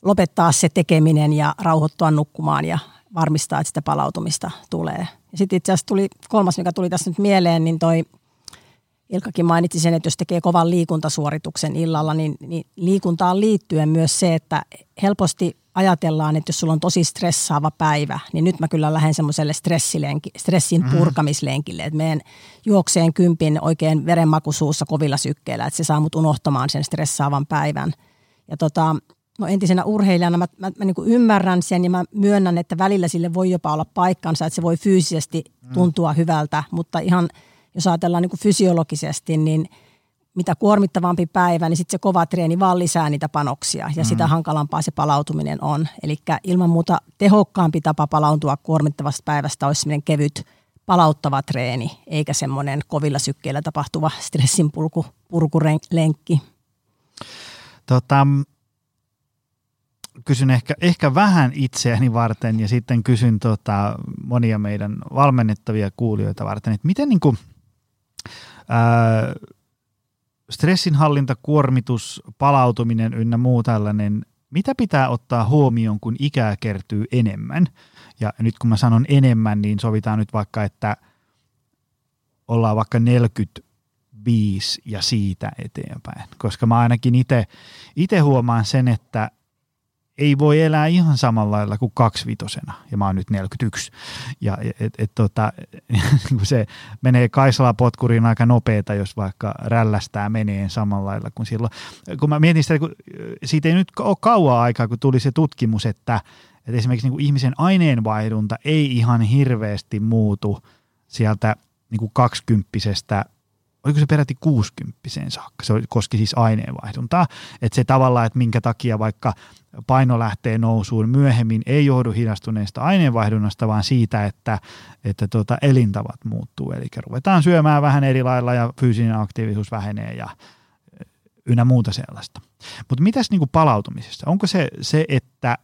lopettaa se tekeminen ja rauhoittua nukkumaan ja varmistaa, että sitä palautumista tulee. Ja sitten itse asiassa tuli kolmas, mikä tuli tässä nyt mieleen, niin toi Ilkakin mainitsi sen, että jos tekee kovan liikuntasuorituksen illalla, niin, niin liikuntaan liittyen myös se, että helposti ajatellaan, että jos sulla on tosi stressaava päivä, niin nyt mä kyllä lähden semmoiselle stressin mm-hmm. purkamislenkille, että menen juokseen kympin oikein verenmakusuussa kovilla sykkeillä, että se saa mut unohtamaan sen stressaavan päivän. Ja tota, no entisenä urheilijana mä, mä, mä niin ymmärrän sen ja mä myönnän, että välillä sille voi jopa olla paikkansa, että se voi fyysisesti mm. tuntua hyvältä, mutta ihan jos ajatellaan niin fysiologisesti, niin – mitä kuormittavampi päivä, niin sitten se kova treeni vaan lisää niitä panoksia ja mm. sitä hankalampaa se palautuminen on. Eli ilman muuta tehokkaampi tapa palautua kuormittavasta päivästä olisi semmoinen kevyt palauttava treeni, eikä semmoinen kovilla sykkeillä tapahtuva stressin purku, purkulenkki.
Tota, kysyn ehkä, ehkä vähän itseäni varten ja sitten kysyn tota, monia meidän valmennettavia kuulijoita varten, että miten niin kuin, ää, stressinhallinta, kuormitus, palautuminen ynnä muu tällainen, mitä pitää ottaa huomioon, kun ikää kertyy enemmän? Ja nyt kun mä sanon enemmän, niin sovitaan nyt vaikka, että ollaan vaikka 45 ja siitä eteenpäin. Koska mä ainakin itse huomaan sen, että ei voi elää ihan samalla lailla kuin kaksivitosena, ja mä oon nyt 41. Ja et, et, tota, se menee Kaisala potkuriin aika nopeeta, jos vaikka rällästää menee samalla lailla kuin silloin. Kun mä mietin sitä, kun siitä ei nyt ole kauan aikaa, kun tuli se tutkimus, että, että esimerkiksi niin kuin ihmisen aineenvaihdunta ei ihan hirveästi muutu sieltä niin kuin kaksikymppisestä oliko se peräti 60 saakka, se koski siis aineenvaihduntaa, että se tavallaan, että minkä takia vaikka paino lähtee nousuun myöhemmin, ei johdu hidastuneesta aineenvaihdunnasta, vaan siitä, että, että tuota, elintavat muuttuu, eli ruvetaan syömään vähän eri lailla ja fyysinen aktiivisuus vähenee ja ynnä muuta sellaista. Mutta mitäs niin kuin palautumisesta? Onko se, se, että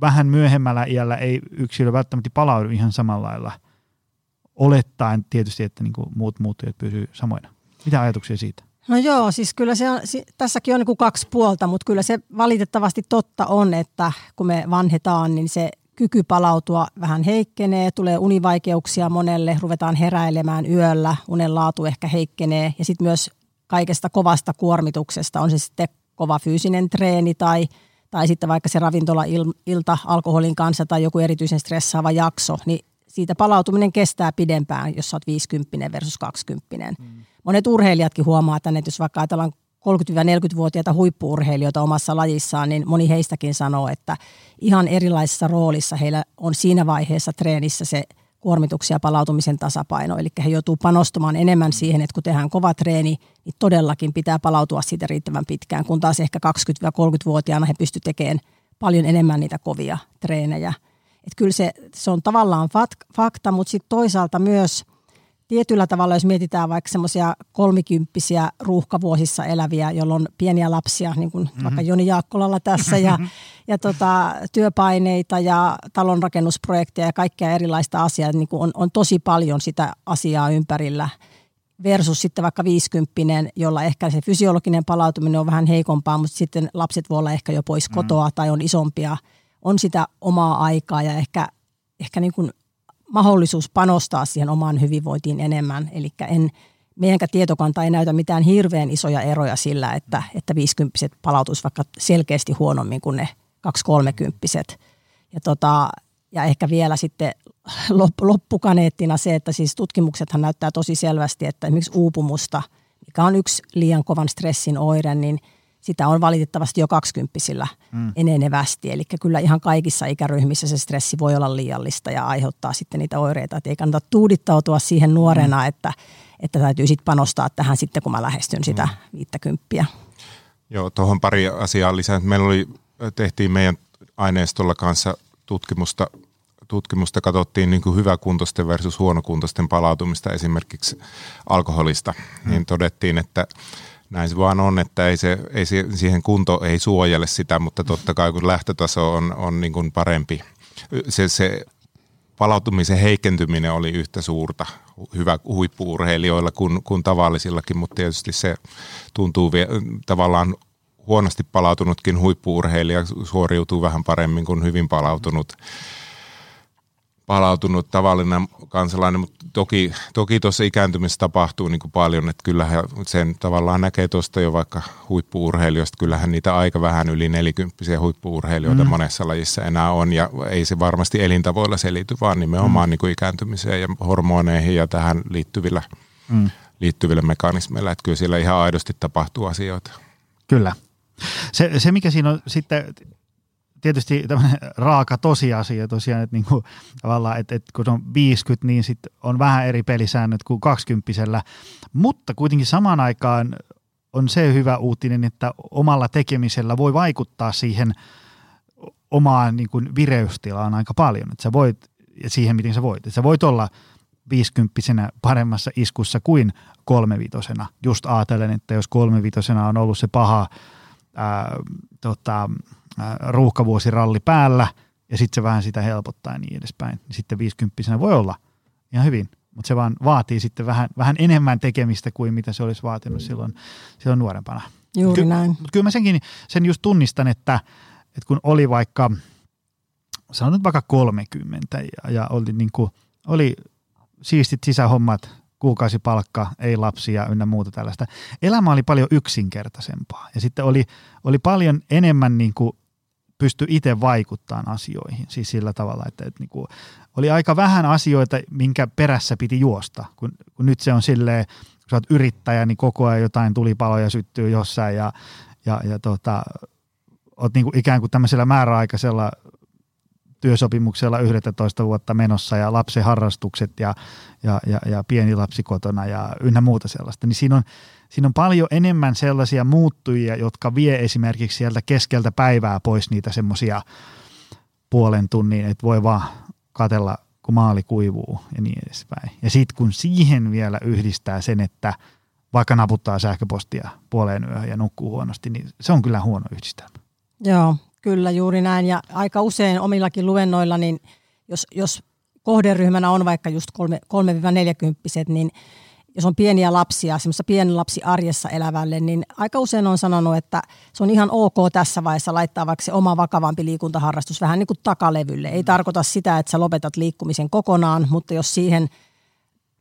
vähän myöhemmällä iällä ei yksilö välttämättä palaudu ihan samalla lailla – olettaen tietysti, että niin kuin muut muuttujat pysyy samoina. Mitä ajatuksia siitä?
No joo, siis kyllä se on, tässäkin on niin kuin kaksi puolta, mutta kyllä se valitettavasti totta on, että kun me vanhetaan, niin se kyky palautua vähän heikkenee, tulee univaikeuksia monelle, ruvetaan heräilemään yöllä, unen laatu ehkä heikkenee ja sitten myös kaikesta kovasta kuormituksesta, on se sitten kova fyysinen treeni tai, tai sitten vaikka se ravintola ilta alkoholin kanssa tai joku erityisen stressaava jakso, niin siitä palautuminen kestää pidempään, jos olet 50 versus 20. Mm. Monet urheilijatkin huomaa tänne, että jos vaikka ajatellaan 30-40-vuotiaita huippuurheilijoita omassa lajissaan, niin moni heistäkin sanoo, että ihan erilaisessa roolissa heillä on siinä vaiheessa treenissä se kuormituksia ja palautumisen tasapaino. Eli he joutuu panostamaan enemmän siihen, että kun tehdään kova treeni, niin todellakin pitää palautua siitä riittävän pitkään, kun taas ehkä 20-30-vuotiaana he pystyvät tekemään paljon enemmän niitä kovia treenejä – että kyllä se, se on tavallaan fakta, mutta sitten toisaalta myös tietyllä tavalla, jos mietitään vaikka semmoisia kolmikymppisiä ruuhkavuosissa eläviä, joilla on pieniä lapsia, niin kuin mm-hmm. vaikka Joni Jaakkolalla tässä, ja, ja tota, työpaineita ja talonrakennusprojekteja ja kaikkea erilaista asiaa, niin kuin on, on tosi paljon sitä asiaa ympärillä versus sitten vaikka 50 jolla ehkä se fysiologinen palautuminen on vähän heikompaa, mutta sitten lapset voi olla ehkä jo pois mm. kotoa mm. tai on isompia, on sitä omaa aikaa ja ehkä, ehkä niin kuin mahdollisuus panostaa siihen omaan hyvinvointiin enemmän. Eli en, meidänkä tietokanta ei näytä mitään hirveän isoja eroja sillä, että, että 50 palautuisi vaikka selkeästi huonommin kuin ne 230 ja, tota, ja ehkä vielä sitten loppukaneettina se, että siis tutkimuksethan näyttää tosi selvästi, että esimerkiksi uupumusta, mikä on yksi liian kovan stressin oire, niin – sitä on valitettavasti jo kaksikymppisillä mm. enenevästi. Eli kyllä ihan kaikissa ikäryhmissä se stressi voi olla liiallista ja aiheuttaa sitten niitä oireita. Että ei kannata tuudittautua siihen nuorena, mm. että, että täytyy sitten panostaa tähän sitten, kun mä lähestyn sitä mm. viittäkymppiä.
Joo, tuohon pari asiaa lisää. Meillä oli, tehtiin meidän aineistolla kanssa tutkimusta, tutkimusta katsottiin niin kuin hyväkuntoisten versus huonokuntoisten palautumista esimerkiksi alkoholista. Mm. Niin todettiin, että näin se vaan on, että ei, se, ei se, siihen kunto ei suojele sitä, mutta totta kai kun lähtötaso on, on niin kuin parempi, se, se palautumisen heikentyminen oli yhtä suurta hyvä huippuurheilijoilla kuin, kuin tavallisillakin, mutta tietysti se tuntuu vie, tavallaan huonosti palautunutkin huippuurheilija suoriutuu vähän paremmin kuin hyvin palautunut palautunut tavallinen kansalainen, mutta toki, toki tuossa ikääntymisessä tapahtuu niin kuin paljon, että kyllähän sen tavallaan näkee tuosta jo vaikka huippuurheilijoista, kyllähän niitä aika vähän yli nelikymppisiä huippuurheilijoita mm. monessa lajissa enää on, ja ei se varmasti elintavoilla selity, vaan nimenomaan mm. niin kuin ikääntymiseen ja hormoneihin ja tähän liittyvillä, mm. liittyvillä mekanismeilla, että kyllä siellä ihan aidosti tapahtuu asioita.
Kyllä. Se, se mikä siinä on sitten tietysti tämmöinen raaka tosiasia tosiaan, että niinku, tavallaan, että, että kun on 50, niin sit on vähän eri pelisäännöt kuin 20 mutta kuitenkin samaan aikaan on se hyvä uutinen, että omalla tekemisellä voi vaikuttaa siihen omaan niin kuin vireystilaan aika paljon, että sä voit, siihen miten sä voit, että sä voit olla 50 paremmassa iskussa kuin kolmevitosena, just ajatellen, että jos kolmevitosena on ollut se paha ää, tota, ruuhkavuosiralli päällä ja sitten se vähän sitä helpottaa ja niin edespäin. Sitten 50 voi olla ihan hyvin, mutta se vaan vaatii sitten vähän, vähän enemmän tekemistä kuin mitä se olisi vaatinut silloin, silloin nuorempana.
Juuri Ky- näin.
Kyllä mä senkin sen just tunnistan, että, että kun oli vaikka, sanotaan vaikka 30 ja, ja oli, niin kuin, oli siistit sisähommat, kuukausipalkka, ei lapsia ynnä muuta tällaista. Elämä oli paljon yksinkertaisempaa ja sitten oli, oli paljon enemmän niin kuin pysty itse vaikuttamaan asioihin. Siis sillä tavalla, että, että niin kuin, oli aika vähän asioita, minkä perässä piti juosta. Kun, kun nyt se on silleen, kun sä oot yrittäjä, niin koko ajan jotain tulipaloja syttyy jossain ja, ja, ja tota, oot niin kuin ikään kuin tämmöisellä määräaikaisella työsopimuksella 11 vuotta menossa ja lapsen harrastukset ja, ja, ja, ja pieni lapsi kotona ja ynnä muuta sellaista, niin siinä on, siinä on paljon enemmän sellaisia muuttujia, jotka vie esimerkiksi sieltä keskeltä päivää pois niitä semmoisia puolen tunnin, että voi vaan katella, kun maali kuivuu ja niin edespäin. Ja sitten kun siihen vielä yhdistää sen, että vaikka naputtaa sähköpostia puoleen yöhön ja nukkuu huonosti, niin se on kyllä huono yhdistelmä.
Joo, kyllä juuri näin. Ja aika usein omillakin luennoilla, niin jos, jos kohderyhmänä on vaikka just 3-40, niin jos on pieniä lapsia, semmoista pieni lapsi arjessa elävälle, niin aika usein on sanonut, että se on ihan ok tässä vaiheessa laittaa vaikka se oma vakavampi liikuntaharrastus vähän niin kuin takalevylle. Ei tarkoita sitä, että sä lopetat liikkumisen kokonaan, mutta jos siihen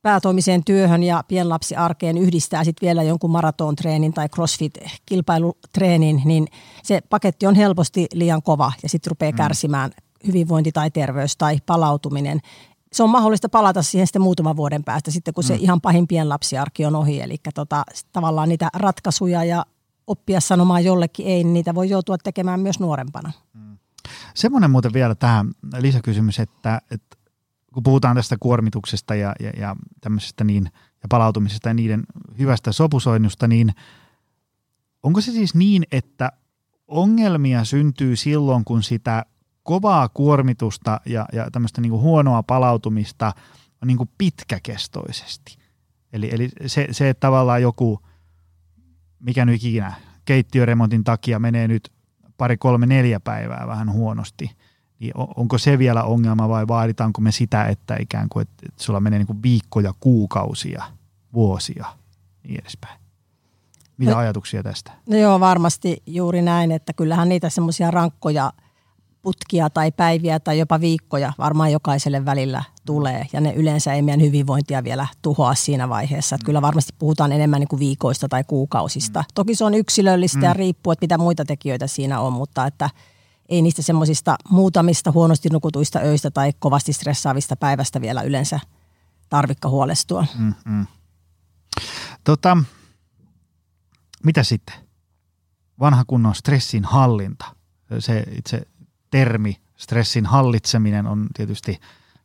päätoimiseen työhön ja pienlapsiarkeen yhdistää sitten vielä jonkun maratontreenin tai crossfit-kilpailutreenin, niin se paketti on helposti liian kova ja sitten rupeaa mm. kärsimään hyvinvointi tai terveys tai palautuminen se on mahdollista palata siihen sitten muutaman vuoden päästä, sitten kun se mm. ihan pahimpien lapsiarki on ohi. Eli tota, tavallaan niitä ratkaisuja ja oppia sanomaan jollekin ei, niin niitä voi joutua tekemään myös nuorempana. Mm.
Semmoinen muuten vielä tähän lisäkysymys, että, että kun puhutaan tästä kuormituksesta ja, ja, ja tämmöisestä niin, ja palautumisesta ja niiden hyvästä sopusoinnusta, niin onko se siis niin, että ongelmia syntyy silloin, kun sitä kovaa kuormitusta ja, ja tämmöistä niin huonoa palautumista niin kuin pitkäkestoisesti. Eli, eli se, se, että tavallaan joku, mikä nyt ikinä, keittiöremontin takia menee nyt pari, kolme, neljä päivää vähän huonosti, niin onko se vielä ongelma vai vaaditaanko me sitä, että ikään kuin, että, että sulla menee niin kuin viikkoja, kuukausia, vuosia, niin edespäin. Mitä no, ajatuksia tästä?
No joo, varmasti juuri näin, että kyllähän niitä semmoisia rankkoja putkia tai päiviä tai jopa viikkoja varmaan jokaiselle välillä tulee. Ja ne yleensä ei meidän hyvinvointia vielä tuhoa siinä vaiheessa. Että kyllä varmasti puhutaan enemmän niin kuin viikoista tai kuukausista. Toki se on yksilöllistä ja mm. riippuu, että mitä muita tekijöitä siinä on, mutta että ei niistä semmoisista muutamista huonosti nukutuista öistä tai kovasti stressaavista päivästä vielä yleensä tarvikka huolestua. Mm-hmm.
Tota, mitä sitten? Vanha kunnon stressin hallinta. Se itse termi stressin hallitseminen on tietysti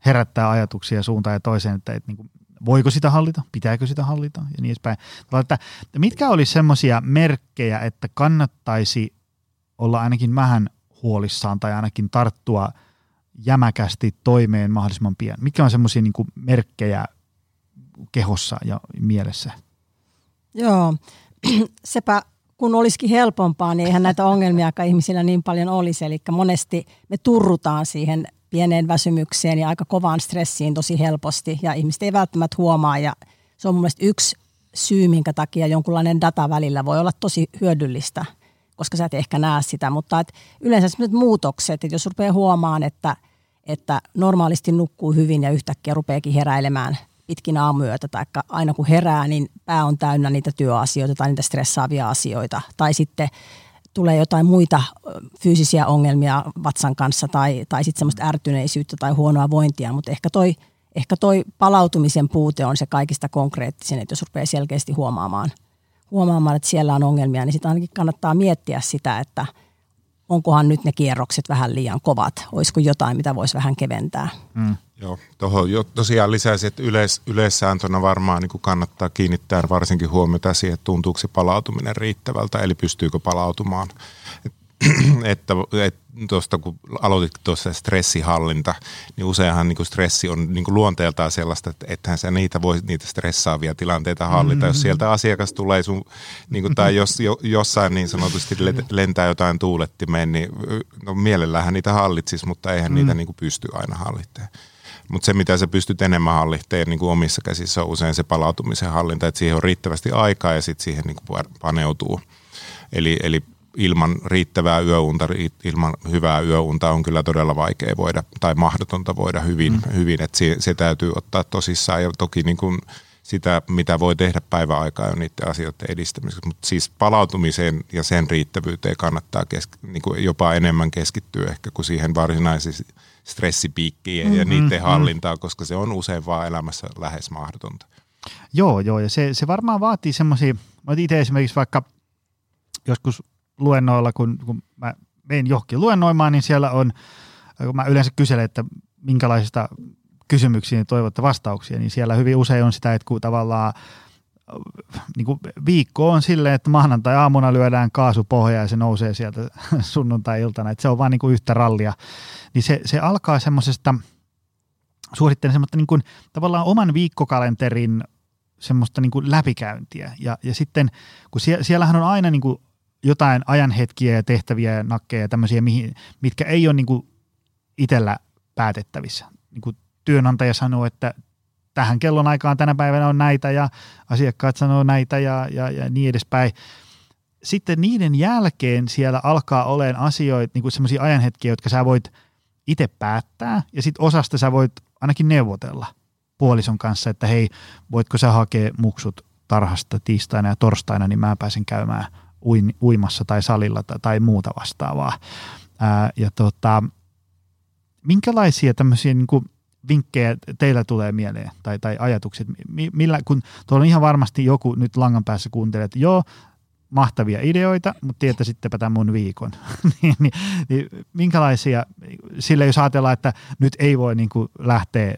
herättää ajatuksia suuntaan ja toiseen, että, että niin kuin, voiko sitä hallita, pitääkö sitä hallita ja niin edespäin. Että, mitkä olisi semmoisia merkkejä, että kannattaisi olla ainakin vähän huolissaan tai ainakin tarttua jämäkästi toimeen mahdollisimman pian? Mitkä on semmoisia niin merkkejä kehossa ja mielessä?
Joo, sepä kun olisikin helpompaa, niin eihän näitä ongelmia ihmisillä niin paljon olisi. Eli monesti me turrutaan siihen pieneen väsymykseen ja aika kovaan stressiin tosi helposti ja ihmiset ei välttämättä huomaa ja se on mun yksi syy, minkä takia jonkunlainen data välillä voi olla tosi hyödyllistä, koska sä et ehkä näe sitä, mutta et yleensä sellaiset muutokset, että jos rupeaa huomaan, että, että normaalisti nukkuu hyvin ja yhtäkkiä rupeakin heräilemään – pitkin aamuyötä tai aina kun herää, niin pää on täynnä niitä työasioita tai niitä stressaavia asioita. Tai sitten tulee jotain muita fyysisiä ongelmia vatsan kanssa tai, tai sitten semmoista ärtyneisyyttä tai huonoa vointia, mutta ehkä toi, ehkä toi palautumisen puute on se kaikista konkreettisen, että jos rupeaa selkeästi huomaamaan, huomaamaan, että siellä on ongelmia, niin sitten ainakin kannattaa miettiä sitä, että onkohan nyt ne kierrokset vähän liian kovat, olisiko jotain, mitä voisi vähän keventää. Mm.
Joo, tuohon jo tosiaan lisäisin, että yleis, yleissääntönä varmaan niin kannattaa kiinnittää varsinkin huomiota siihen, että tuntuuko se palautuminen riittävältä, eli pystyykö palautumaan. Et, että, tuosta kun aloitit tuossa stressihallinta, niin useinhan niin kuin stressi on niin kuin luonteeltaan sellaista, että ethän sä niitä voi niitä stressaavia tilanteita hallita. Mm-hmm. Jos sieltä asiakas tulee sun, niin kuin, tai jos jo, jossain niin sanotusti lentää jotain tuulettimeen, niin no, mielellähän niitä hallitsisi, mutta eihän mm. niitä niin kuin pysty aina hallittamaan. Mutta se, mitä sä pystyt enemmän hallittamaan niin kuin omissa käsissä, on usein se palautumisen hallinta, että siihen on riittävästi aikaa ja sitten siihen niin kuin paneutuu. Eli, eli ilman riittävää yöunta, ilman hyvää yöunta on kyllä todella vaikea voida tai mahdotonta voida hyvin, mm. hyvin että se, se täytyy ottaa tosissaan ja toki niin kuin sitä, mitä voi tehdä päiväaikaa on niiden asioiden edistämiseksi, mutta siis palautumiseen ja sen riittävyyteen kannattaa kesk- niin kuin jopa enemmän keskittyä ehkä kuin siihen varsinaisesti stressipiikkiin mm-hmm, ja niiden mm. hallintaan, koska se on usein vaan elämässä lähes mahdotonta.
Joo, joo, ja se, se varmaan vaatii semmoisia, mä itse esimerkiksi vaikka joskus luennoilla, kun, kun mä menen johonkin luennoimaan, niin siellä on, kun mä yleensä kyselen, että minkälaisista kysymyksiin toivotte vastauksia, niin siellä hyvin usein on sitä, että kun tavallaan niin kuin viikko on silleen, että maanantai-aamuna lyödään kaasupohja ja se nousee sieltä sunnuntai-iltana, että se on vaan niin kuin yhtä rallia, niin se, se alkaa semmoisesta, suosittelen semmoista niin kuin, tavallaan oman viikkokalenterin semmoista niin kuin läpikäyntiä. Ja, ja sitten kun sie, siellähän on aina niin kuin jotain ajanhetkiä ja tehtäviä ja nakkeja ja tämmöisiä, mihin, mitkä ei ole niin kuin itsellä päätettävissä. Niin kuin työnantaja sanoo, että tähän kellon aikaan tänä päivänä on näitä ja asiakkaat sanoo näitä ja, ja, ja niin edespäin. Sitten niiden jälkeen siellä alkaa olemaan asioita, niin kuin semmoisia ajanhetkiä, jotka sä voit itse päättää ja sitten osasta sä voit ainakin neuvotella puolison kanssa, että hei, voitko sä hakea muksut tarhasta tiistaina ja torstaina, niin mä pääsen käymään uimassa tai salilla tai, muuta vastaavaa. Ää, ja tota, minkälaisia tämmöisiä niin kuin vinkkejä teillä tulee mieleen tai, tai ajatukset, millä, kun tuolla on ihan varmasti joku nyt langan päässä kuuntelee, että joo, mahtavia ideoita, mutta tietäisittepä tämän mun viikon. niin, niin, niin, minkälaisia, sille jos ajatellaan, että nyt ei voi niin kuin lähteä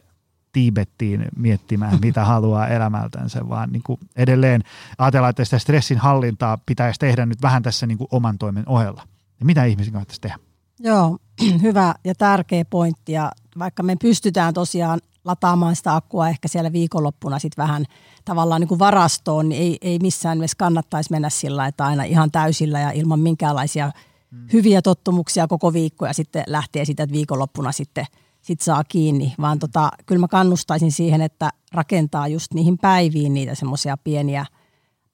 Tiibettiin miettimään, mitä haluaa elämältänsä, vaan niin kuin edelleen ajatellaan, että sitä stressin hallintaa pitäisi tehdä nyt vähän tässä niin kuin oman toimen ohella. Ja mitä ihmisen kannattaisi tehdä?
Joo, hyvä ja tärkeä pointti. Ja vaikka me pystytään tosiaan lataamaan sitä akkua ehkä siellä viikonloppuna sitten vähän tavallaan niin kuin varastoon, niin ei, ei missään nimessä kannattaisi mennä sillä että aina ihan täysillä ja ilman minkäänlaisia mm. hyviä tottumuksia koko viikko ja sitten lähtee sitä, että viikonloppuna sitten sit saa kiinni, vaan tota, kyllä mä kannustaisin siihen, että rakentaa just niihin päiviin niitä semmoisia pieniä,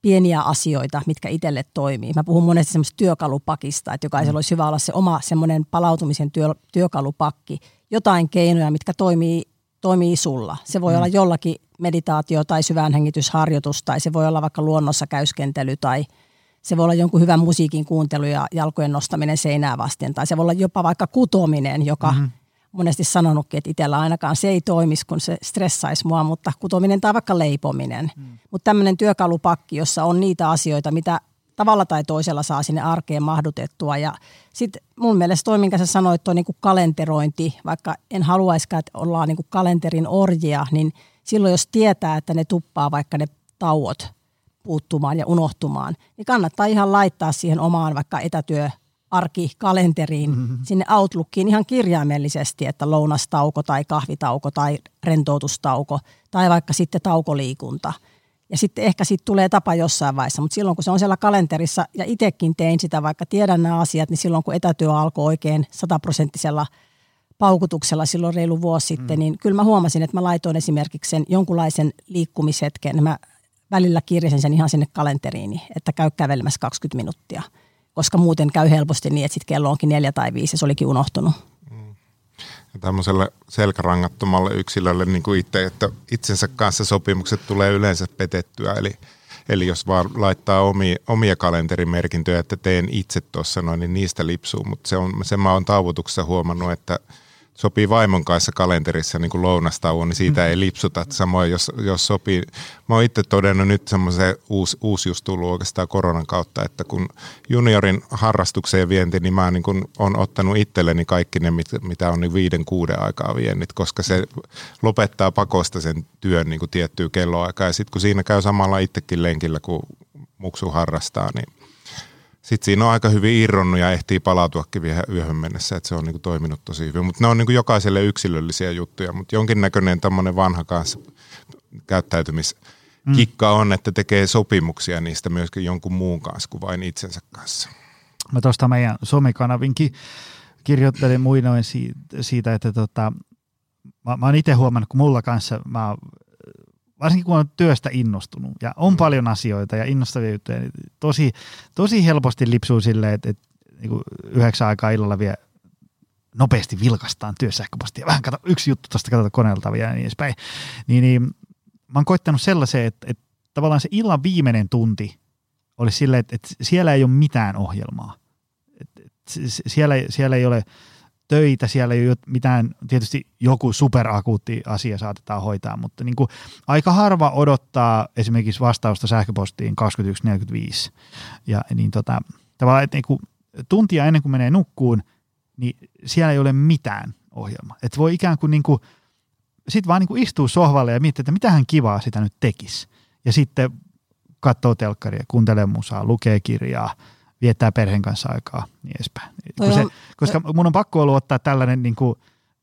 pieniä asioita, mitkä itselle toimii. Mä puhun monesti semmoista työkalupakista, että jokaisella mm. olisi hyvä olla se oma semmoinen palautumisen työ, työkalupakki, jotain keinoja, mitkä toimii toimii sulla. Se voi mm. olla jollakin meditaatio tai syvänhengitysharjoitus tai se voi olla vaikka luonnossa käyskentely tai se voi olla jonkun hyvän musiikin kuuntelu ja jalkojen nostaminen seinää vasten tai se voi olla jopa vaikka kutominen, joka mm-hmm. Monesti sanonutkin, että itsellä ainakaan se ei toimisi, kun se stressaisi mua, mutta kutominen tai vaikka leipominen. Mm. Mutta tämmöinen työkalupakki, jossa on niitä asioita, mitä tavalla tai toisella saa sinne arkeen mahdutettua. Ja sitten mun mielestä toi, minkä sä sanoit, tuo niinku kalenterointi, vaikka en haluaisikaan, että ollaan niinku kalenterin orjia, niin silloin jos tietää, että ne tuppaa vaikka ne tauot puuttumaan ja unohtumaan, niin kannattaa ihan laittaa siihen omaan vaikka etätyö arkikalenteriin, mm-hmm. sinne Outlookiin ihan kirjaimellisesti, että lounastauko tai kahvitauko tai rentoutustauko tai vaikka sitten taukoliikunta – ja sitten ehkä sitten tulee tapa jossain vaiheessa, mutta silloin kun se on siellä kalenterissa ja itsekin tein sitä, vaikka tiedän nämä asiat, niin silloin kun etätyö alkoi oikein sataprosenttisella paukutuksella silloin reilu vuosi sitten, mm. niin kyllä mä huomasin, että mä laitoin esimerkiksi sen jonkunlaisen liikkumishetken. Mä välillä kirjasin sen ihan sinne kalenteriini, että käy kävelemässä 20 minuuttia, koska muuten käy helposti niin, että sitten kello onkin neljä tai viisi ja se olikin unohtunut
ja tämmöiselle selkärangattomalle yksilölle niin kuin itse, että itsensä kanssa sopimukset tulee yleensä petettyä. Eli, eli jos vaan laittaa omia, omia kalenterimerkintöjä, että teen itse tuossa noin, niin niistä lipsuu. Mutta se on, sen mä oon taavutuksessa huomannut, että – sopii vaimon kanssa kalenterissa niin kuin lounastauon, niin siitä ei lipsuta. Samoin jos, jos sopii, mä oon itse todennut nyt semmoisen uusi, uusi just tullut oikeastaan koronan kautta, että kun juniorin harrastukseen vienti, niin mä niin kuin on ottanut itselleni kaikki ne, mitä on niin viiden kuuden aikaa viennit, koska se lopettaa pakosta sen työn niin kuin tiettyä kelloaikaa. Ja sitten kun siinä käy samalla itsekin lenkillä, kun muksu harrastaa, niin sitten siinä on aika hyvin irronnut ja ehtii palautuakin vielä yöhön mennessä, että se on niinku toiminut tosi hyvin. Mutta ne on niinku jokaiselle yksilöllisiä juttuja, mutta jonkinnäköinen tämmöinen vanha kanssa käyttäytymiskikka on, että tekee sopimuksia niistä myöskin jonkun muun kanssa kuin vain itsensä kanssa.
Mä tuosta meidän somekanavinkin kirjoittelin muinoin siitä, että tota, mä, mä oon itse huomannut, kun mulla kanssa mä varsinkin kun on työstä innostunut ja on mm. paljon asioita ja innostavia juttuja, niin tosi, tosi helposti lipsuu silleen, että, että niin yhdeksän aikaa illalla vielä nopeasti vilkastaan työsähköpostia. Vähän kato, yksi juttu tuosta katsota koneelta vielä ja niin edespäin. Niin, niin mä oon koittanut sellaisen, että, että tavallaan se illan viimeinen tunti olisi silleen, että, että siellä ei ole mitään ohjelmaa. Että, että siellä, siellä ei ole töitä, siellä ei ole mitään, tietysti joku superakuutti asia saatetaan hoitaa, mutta niin kuin aika harva odottaa esimerkiksi vastausta sähköpostiin 21.45. Ja niin tota, tavallaan, että niin kuin tuntia ennen kuin menee nukkuun, niin siellä ei ole mitään ohjelma. Että voi ikään kuin, niin kuin sitten vaan niin kuin istuu sohvalle ja miettiä, että mitähän kivaa sitä nyt tekisi. Ja sitten katsoo telkkaria, kuuntelee musaa, lukee kirjaa, viettää perheen kanssa aikaa, niin edespäin. On, se, koska mun on pakko ollut ottaa tällainen niin kuin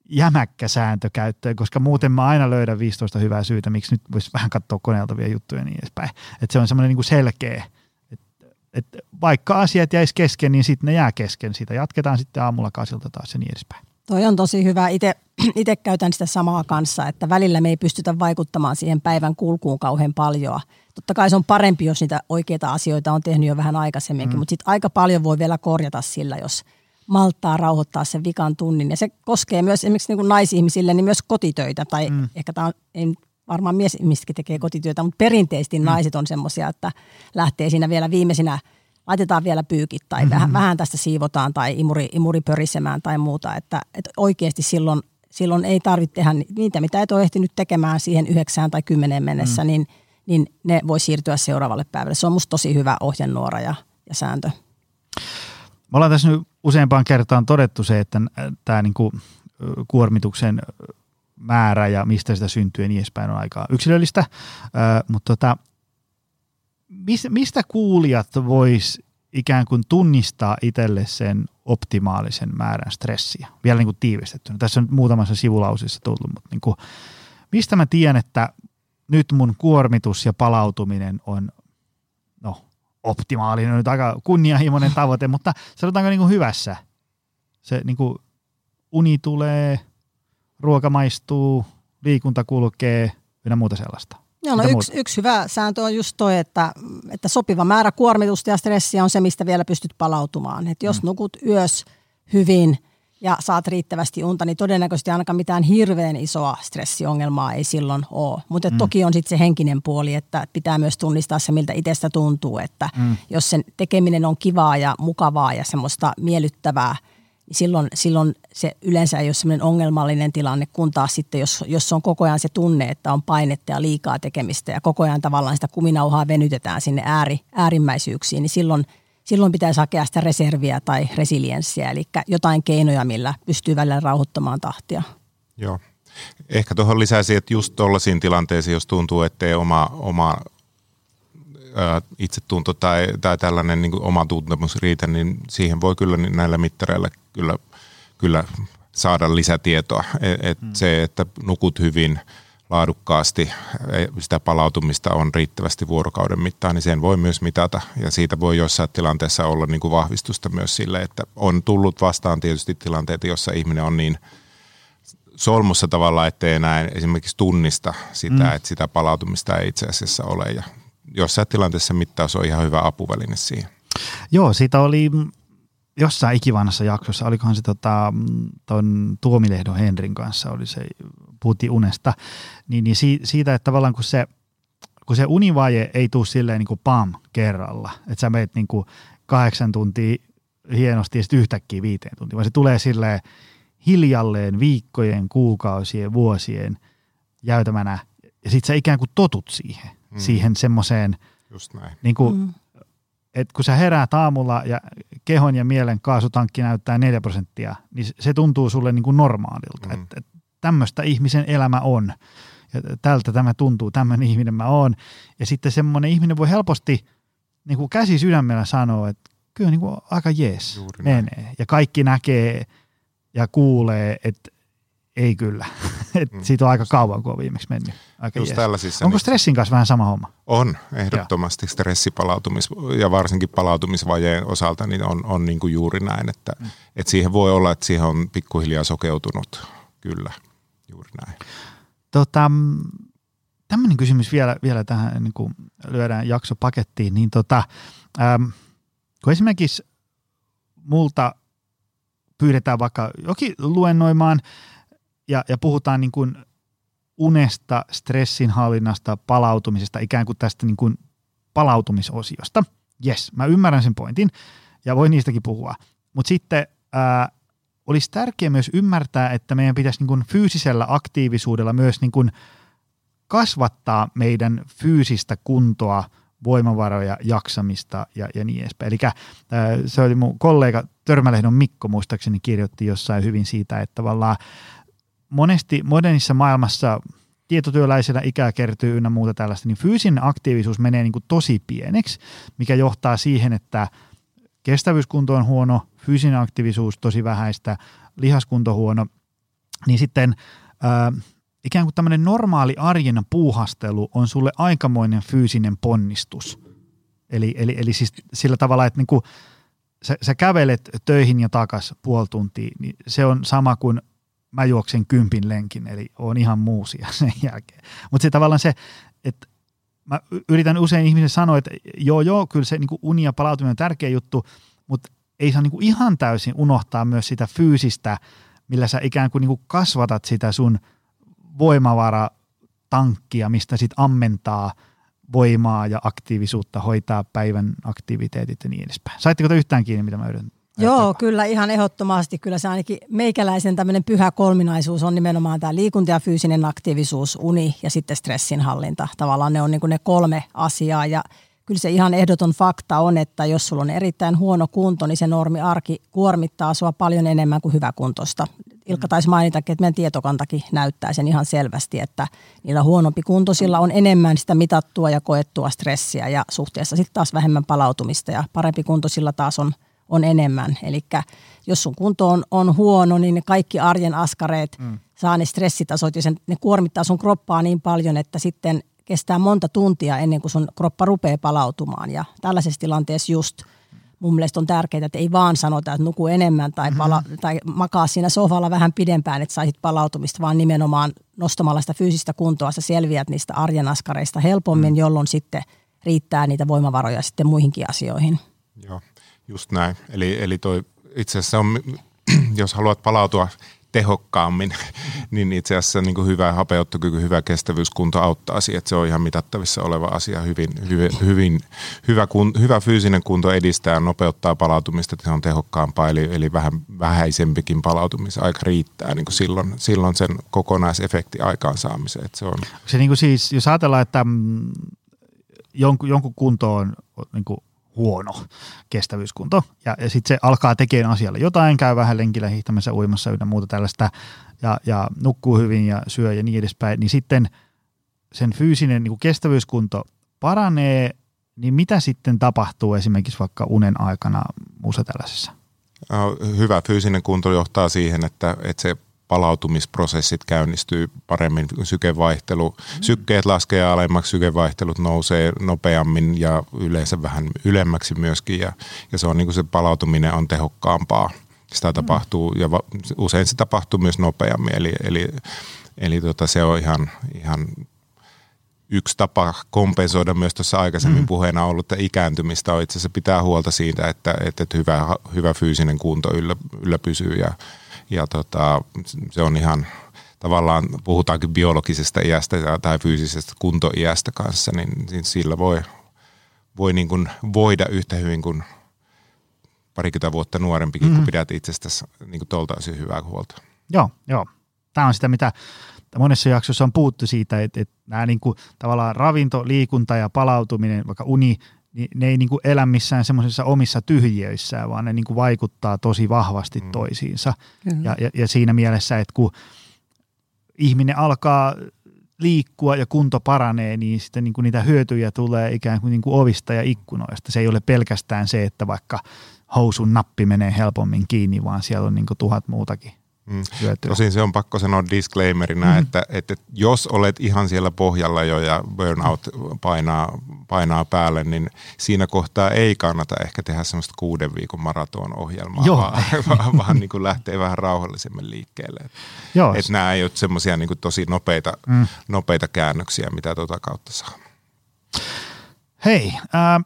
jämäkkä sääntö käyttöön, koska muuten mä aina löydän 15 hyvää syytä, miksi nyt voisi vähän katsoa koneelta vielä juttuja ja niin edespäin. Että se on semmoinen niin selkeä, että et vaikka asiat jäisi kesken, niin sitten ne jää kesken. Siitä jatketaan sitten aamulla kasilta taas ja niin edespäin.
Toi on tosi hyvä. Itse käytän sitä samaa kanssa, että välillä me ei pystytä vaikuttamaan siihen päivän kulkuun kauhean paljon. Totta kai se on parempi, jos niitä oikeita asioita on tehnyt jo vähän aikaisemminkin, mm. mutta sitten aika paljon voi vielä korjata sillä, jos malttaa rauhoittaa sen vikan tunnin. Ja se koskee myös esimerkiksi niin kuin naisihmisille niin myös kotitöitä, tai mm. ehkä tämä on, ei varmaan miesihmisetkin tekee kotityötä, mutta perinteisesti mm. naiset on semmoisia, että lähtee siinä vielä viimeisinä – laitetaan vielä pyykit tai mm-hmm. vähän, vähän tästä siivotaan tai imuri, imuri pörisemään tai muuta. Että, että oikeasti silloin, silloin ei tarvitse tehdä niitä, mitä et ole ehtinyt tekemään siihen yhdeksään tai kymmeneen mennessä, mm. niin, niin ne voi siirtyä seuraavalle päivälle. Se on musta tosi hyvä ohjenuora ja, ja sääntö.
Me ollaan tässä nyt useampaan kertaan todettu se, että tämä niinku kuormituksen määrä ja mistä sitä syntyy ja niin edespäin on aika yksilöllistä, mutta tota, mistä kuulijat vois ikään kuin tunnistaa itselle sen optimaalisen määrän stressiä. Vielä niin kuin tiivistettynä. Tässä on muutamassa sivulausissa tullut, mutta niin kuin, mistä mä tiedän, että nyt mun kuormitus ja palautuminen on no, optimaalinen, on nyt aika kunnianhimoinen tavoite, mutta sanotaanko niin kuin hyvässä. Se niin kuin uni tulee, ruoka maistuu, liikunta kulkee ja muuta sellaista.
Joo, no yksi, yksi hyvä sääntö on just toi, että, että sopiva määrä kuormitusta ja stressiä on se, mistä vielä pystyt palautumaan. Et jos mm. nukut yös hyvin ja saat riittävästi unta, niin todennäköisesti ainakaan mitään hirveän isoa stressiongelmaa ei silloin ole. Mutta mm. toki on sitten se henkinen puoli, että pitää myös tunnistaa se, miltä itsestä tuntuu. Että mm. jos sen tekeminen on kivaa ja mukavaa ja semmoista miellyttävää – niin silloin, silloin se yleensä ei ole sellainen ongelmallinen tilanne, kun taas sitten, jos, jos on koko ajan se tunne, että on painetta ja liikaa tekemistä ja koko ajan tavallaan sitä kuminauhaa venytetään sinne ääri, äärimmäisyyksiin, niin silloin, silloin pitää hakea sitä reserviä tai resilienssiä, eli jotain keinoja, millä pystyy välillä rauhoittamaan tahtia.
Joo. Ehkä tuohon lisäisin, että just tuollaisiin tilanteisiin, jos tuntuu, ettei oma, oma itsetunto tai, tai tällainen niin oma tuntemus riitä, niin siihen voi kyllä näillä mittareilla kyllä, kyllä saada lisätietoa. Et, et hmm. Se, että nukut hyvin laadukkaasti, sitä palautumista on riittävästi vuorokauden mittaan, niin sen voi myös mitata. Ja siitä voi jossain tilanteessa olla niin kuin vahvistusta myös sille, että on tullut vastaan tietysti tilanteita, jossa ihminen on niin solmussa tavalla, ettei enää esimerkiksi tunnista sitä, mm. että sitä palautumista ei itse asiassa ole. Ja jossain tilanteessa mittaus on ihan hyvä apuväline siihen.
Joo, siitä oli jossain ikivanhassa jaksossa, olikohan se tota, ton Tuomilehdon Henrin kanssa, oli se, puhuttiin unesta, niin, niin siitä, että tavallaan kun se, kun se univaje ei tule silleen niin kuin pam kerralla, että sä meet niin kuin kahdeksan tuntia hienosti ja sitten yhtäkkiä viiteen tuntia, vaan se tulee silleen hiljalleen viikkojen, kuukausien, vuosien jäytämänä ja sitten sä ikään kuin totut siihen mm. siihen semmoiseen, niin kuin, mm. Että kun sä heräät aamulla ja kehon ja mielen kaasutankki näyttää 4 prosenttia, niin se tuntuu sulle niin kuin normaalilta, mm. että, että tämmöistä ihmisen elämä on. Ja tältä tämä tuntuu, tämmöinen ihminen mä oon. Ja sitten semmoinen ihminen voi helposti niin kuin käsi sydämellä sanoa, että kyllä niin kuin aika jees menee. Ja kaikki näkee ja kuulee, että ei kyllä. Et mm. Siitä on aika kauan, kun on viimeksi mennyt. Aika Just Onko niin, stressin kanssa vähän sama homma?
On, ehdottomasti ja. stressipalautumis- ja varsinkin palautumisvajeen osalta niin on, on niin kuin juuri näin, että mm. et siihen voi olla, että siihen on pikkuhiljaa sokeutunut. Kyllä, juuri näin.
Tota, tämmöinen kysymys vielä, vielä tähän, niin kuin lyödään jakso pakettiin, niin tota, äm, kun esimerkiksi multa pyydetään vaikka jokin luennoimaan – ja, ja puhutaan niin kuin unesta, stressinhallinnasta, palautumisesta, ikään kuin tästä niin kuin palautumisosiosta. Yes, mä ymmärrän sen pointin ja voin niistäkin puhua. Mutta sitten ää, olisi tärkeää myös ymmärtää, että meidän pitäisi niin kuin fyysisellä aktiivisuudella myös niin kuin kasvattaa meidän fyysistä kuntoa, voimavaroja, jaksamista ja, ja niin edespäin. Eli se oli mun kollega Törmälehdon Mikko muistaakseni kirjoitti jossain hyvin siitä, että tavallaan monesti modernissa maailmassa tietotyöläisillä ikää kertyy ynnä muuta tällaista, niin fyysinen aktiivisuus menee niin kuin tosi pieneksi, mikä johtaa siihen, että kestävyyskunto on huono, fyysinen aktiivisuus tosi vähäistä, lihaskunto huono, niin sitten ää, ikään kuin tämmöinen normaali arjen puuhastelu on sulle aikamoinen fyysinen ponnistus. Eli, eli, eli siis sillä tavalla, että niin kuin sä, sä kävelet töihin ja takas puoli tuntia, niin se on sama kuin mä juoksen kympin lenkin, eli on ihan muusia sen jälkeen. Mutta se tavallaan se, että mä yritän usein ihmisille sanoa, että joo joo, kyllä se niin uni ja palautuminen on tärkeä juttu, mutta ei saa niin ihan täysin unohtaa myös sitä fyysistä, millä sä ikään kuin, niin kuin kasvatat sitä sun voimavara-tankkia, mistä sit ammentaa voimaa ja aktiivisuutta, hoitaa päivän aktiviteetit ja niin edespäin. Saitteko te yhtään kiinni, mitä mä yritän
Joo, kyllä ihan ehdottomasti. Kyllä se ainakin meikäläisen tämmöinen pyhä kolminaisuus on nimenomaan tämä liikunta ja fyysinen aktiivisuus, uni ja sitten stressinhallinta. Tavallaan ne on niin kuin ne kolme asiaa ja kyllä se ihan ehdoton fakta on, että jos sulla on erittäin huono kunto, niin se normi arki kuormittaa sua paljon enemmän kuin hyväkuntoista. Ilkka taisi mainita, että meidän tietokantakin näyttää sen ihan selvästi, että niillä huonompi kuntoisilla on enemmän sitä mitattua ja koettua stressiä ja suhteessa sitten taas vähemmän palautumista ja parempi kuntoisilla taas on – on enemmän. Eli jos sun kunto on, on huono, niin ne kaikki arjen askareet mm. saa ne stressitasot ja sen, ne kuormittaa sun kroppaa niin paljon, että sitten kestää monta tuntia ennen kuin sun kroppa rupeaa palautumaan. Ja tällaisessa tilanteessa just mun mielestä on tärkeää, että ei vaan sanota, että nuku enemmän tai, pala- mm-hmm. tai makaa siinä sofalla vähän pidempään, että saisit palautumista, vaan nimenomaan nostamalla sitä fyysistä kuntoa sä selviät niistä arjen askareista helpommin, mm. jolloin sitten riittää niitä voimavaroja sitten muihinkin asioihin.
Joo, just näin. Eli, eli toi itse asiassa on, jos haluat palautua tehokkaammin, niin itse asiassa niin kuin hyvä hapeuttokyky, hyvä kestävyyskunto auttaa siihen, että se on ihan mitattavissa oleva asia. Hyvin, hyvin, hyvin hyvä, kun, hyvä fyysinen kunto edistää nopeuttaa palautumista, että se on tehokkaampaa, eli, eli vähän vähäisempikin palautumisaika riittää niin kuin silloin, silloin sen kokonaisefekti aikaansaamiseen. Että se on.
Se niin kuin siis, jos ajatellaan, että mm, jonkun, jonkun kunto on niin kuin huono kestävyyskunto. Ja, ja sitten se alkaa tekemään asialle jotain, käy vähän lenkillä hiihtämässä, uimassa ynnä muuta tällaista ja, ja nukkuu hyvin ja syö ja niin edespäin, niin sitten sen fyysinen niin kestävyyskunto paranee, niin mitä sitten tapahtuu esimerkiksi vaikka unen aikana muussa tällaisessa?
Hyvä fyysinen kunto johtaa siihen, että, että se palautumisprosessit käynnistyy paremmin, sykevaihtelu, mm. sykkeet laskee alemmaksi, sykevaihtelut nousee nopeammin ja yleensä vähän ylemmäksi myöskin ja, ja se on niin kuin se palautuminen on tehokkaampaa. Sitä mm. tapahtuu ja va, usein se tapahtuu myös nopeammin, eli, eli, eli tota, se on ihan, ihan yksi tapa kompensoida myös tuossa aikaisemmin mm. puheena ollut ikääntymistä on itse asiassa pitää huolta siitä, että, että hyvä, hyvä fyysinen kunto yllä, yllä pysyy ja, ja tota, se on ihan tavallaan, puhutaankin biologisesta iästä tai fyysisestä kuntoiästä kanssa, niin, niin sillä voi, voi niin kuin voida yhtä hyvin kuin parikymmentä vuotta nuorempikin, mm-hmm. kun pidät itsestäsi niin kuin tuolta hyvää huolta.
Joo, joo. Tämä on sitä, mitä monessa jaksossa on puhuttu siitä, että, että nämä niin kuin, tavallaan ravinto, liikunta ja palautuminen, vaikka uni, niin ne ei niin kuin elä missään semmoisissa omissa tyhjiöissään, vaan ne niin kuin vaikuttaa tosi vahvasti mm. toisiinsa. Ja, ja, ja siinä mielessä, että kun ihminen alkaa liikkua ja kunto paranee, niin sitten niin kuin niitä hyötyjä tulee ikään kuin, niin kuin ovista ja ikkunoista. Se ei ole pelkästään se, että vaikka housun nappi menee helpommin kiinni, vaan siellä on niin kuin tuhat muutakin
Mm. Tosin se on pakko sanoa disclaimerina, mm. että, että jos olet ihan siellä pohjalla jo ja burnout painaa, painaa päälle, niin siinä kohtaa ei kannata ehkä tehdä semmoista kuuden viikon maraton-ohjelmaa, Joo. vaan, vaan, vaan niin kuin lähtee vähän rauhallisemmin liikkeelle. Joo. Että nämä ei ole semmoisia niin tosi nopeita, mm. nopeita käännöksiä, mitä tuota kautta saa.
Hei, äh,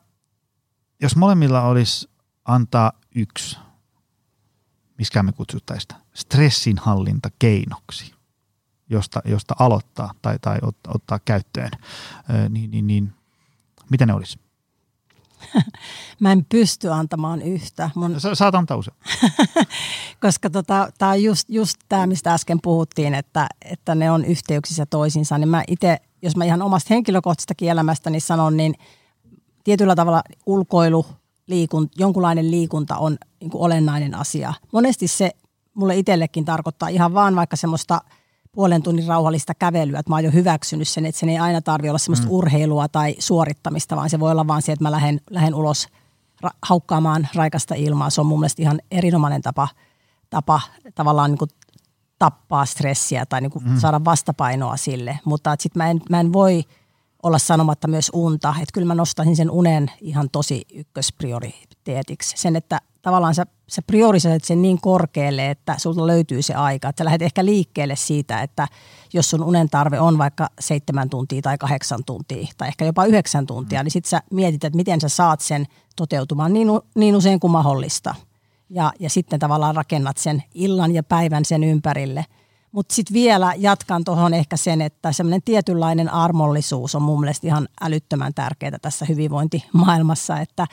jos molemmilla olisi antaa yksi miksi me kutsuttaisiin sitä, stressinhallintakeinoksi, josta, josta aloittaa tai, tai ot, ottaa käyttöön, niin, niin, niin mitä ne olisi?
Mä en pysty antamaan yhtä. Mun...
Sa- saat antaa usein.
Koska tota, tämä on just, just tämä, mistä äsken puhuttiin, että, että ne on yhteyksissä toisiinsa. Niin mä itse, jos mä ihan omasta henkilökohtaisesta elämästäni sanon, niin tietyllä tavalla ulkoilu – liikun, jonkunlainen liikunta on niin kuin olennainen asia. Monesti se mulle itsellekin tarkoittaa ihan vaan vaikka semmoista puolen tunnin rauhallista kävelyä, että mä oon jo hyväksynyt sen, että sen ei aina tarvitse olla semmoista mm. urheilua tai suorittamista, vaan se voi olla vaan se, että mä lähden, lähden ulos ra- haukkaamaan raikasta ilmaa. Se on mun mielestä ihan erinomainen tapa, tapa tavallaan niin kuin tappaa stressiä tai niin kuin mm. saada vastapainoa sille. Mutta sitten mä en, mä en voi – olla sanomatta myös unta. Että kyllä mä nostaisin sen unen ihan tosi ykkösprioriteetiksi. Sen, että tavallaan sä, sä priorisoit sen niin korkealle, että sulta löytyy se aika. Että sä lähdet ehkä liikkeelle siitä, että jos sun unen tarve on vaikka seitsemän tuntia tai kahdeksan tuntia tai ehkä jopa yhdeksän tuntia, mm. niin sitten sä mietit, että miten sä saat sen toteutumaan niin, niin usein kuin mahdollista. Ja, ja sitten tavallaan rakennat sen illan ja päivän sen ympärille – mutta sitten vielä jatkan tuohon ehkä sen, että semmoinen tietynlainen armollisuus on mun mielestä ihan älyttömän tärkeää tässä hyvinvointimaailmassa, että,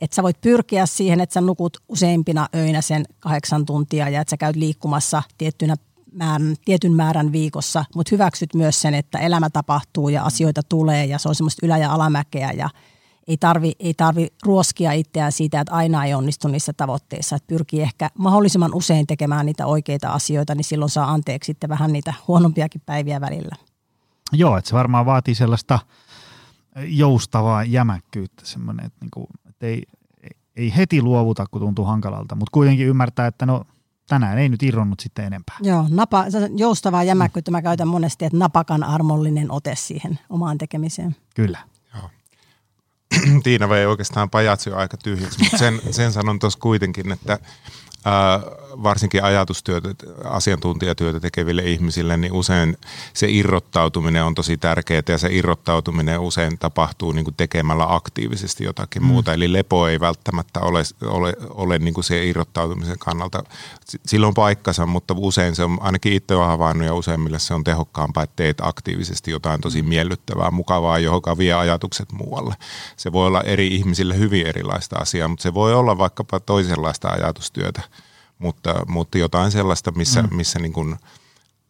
että sä voit pyrkiä siihen, että sä nukut useimpina öinä sen kahdeksan tuntia ja että sä käyt liikkumassa tiettynä määrän, tietyn määrän viikossa, mutta hyväksyt myös sen, että elämä tapahtuu ja asioita tulee ja se on semmoista ylä- ja alamäkeä ja ei tarvi, ei tarvi ruoskia itseään siitä, että aina ei onnistu niissä tavoitteissa. Että pyrkii ehkä mahdollisimman usein tekemään niitä oikeita asioita, niin silloin saa anteeksi sitten vähän niitä huonompiakin päiviä välillä.
Joo, että se varmaan vaatii sellaista joustavaa jämäkkyyttä, semmoinen, että, niinku, että ei, ei heti luovuta, kun tuntuu hankalalta, mutta kuitenkin ymmärtää, että no tänään ei nyt irronnut sitten enempää.
Joo, napa, joustavaa jämäkkyyttä mä käytän monesti, että napakan armollinen ote siihen omaan tekemiseen.
Kyllä.
Tiina vei oikeastaan pajatsi aika tyhjäksi, mutta sen, sen sanon tuossa kuitenkin, että varsinkin ajatustyötä, asiantuntijatyötä tekeville ihmisille, niin usein se irrottautuminen on tosi tärkeää ja se irrottautuminen usein tapahtuu niin kuin tekemällä aktiivisesti jotakin mm. muuta. Eli lepo ei välttämättä ole, ole, ole niin kuin se irrottautumisen kannalta. Sillä on paikkansa, mutta usein se on, ainakin itse olen havainnut ja useimmille se on tehokkaampaa, että teet aktiivisesti jotain tosi mm. miellyttävää, mukavaa, johon vie ajatukset muualle. Se voi olla eri ihmisille hyvin erilaista asiaa, mutta se voi olla vaikkapa toisenlaista ajatustyötä mutta, mutta jotain sellaista, missä, mm. missä niin kuin,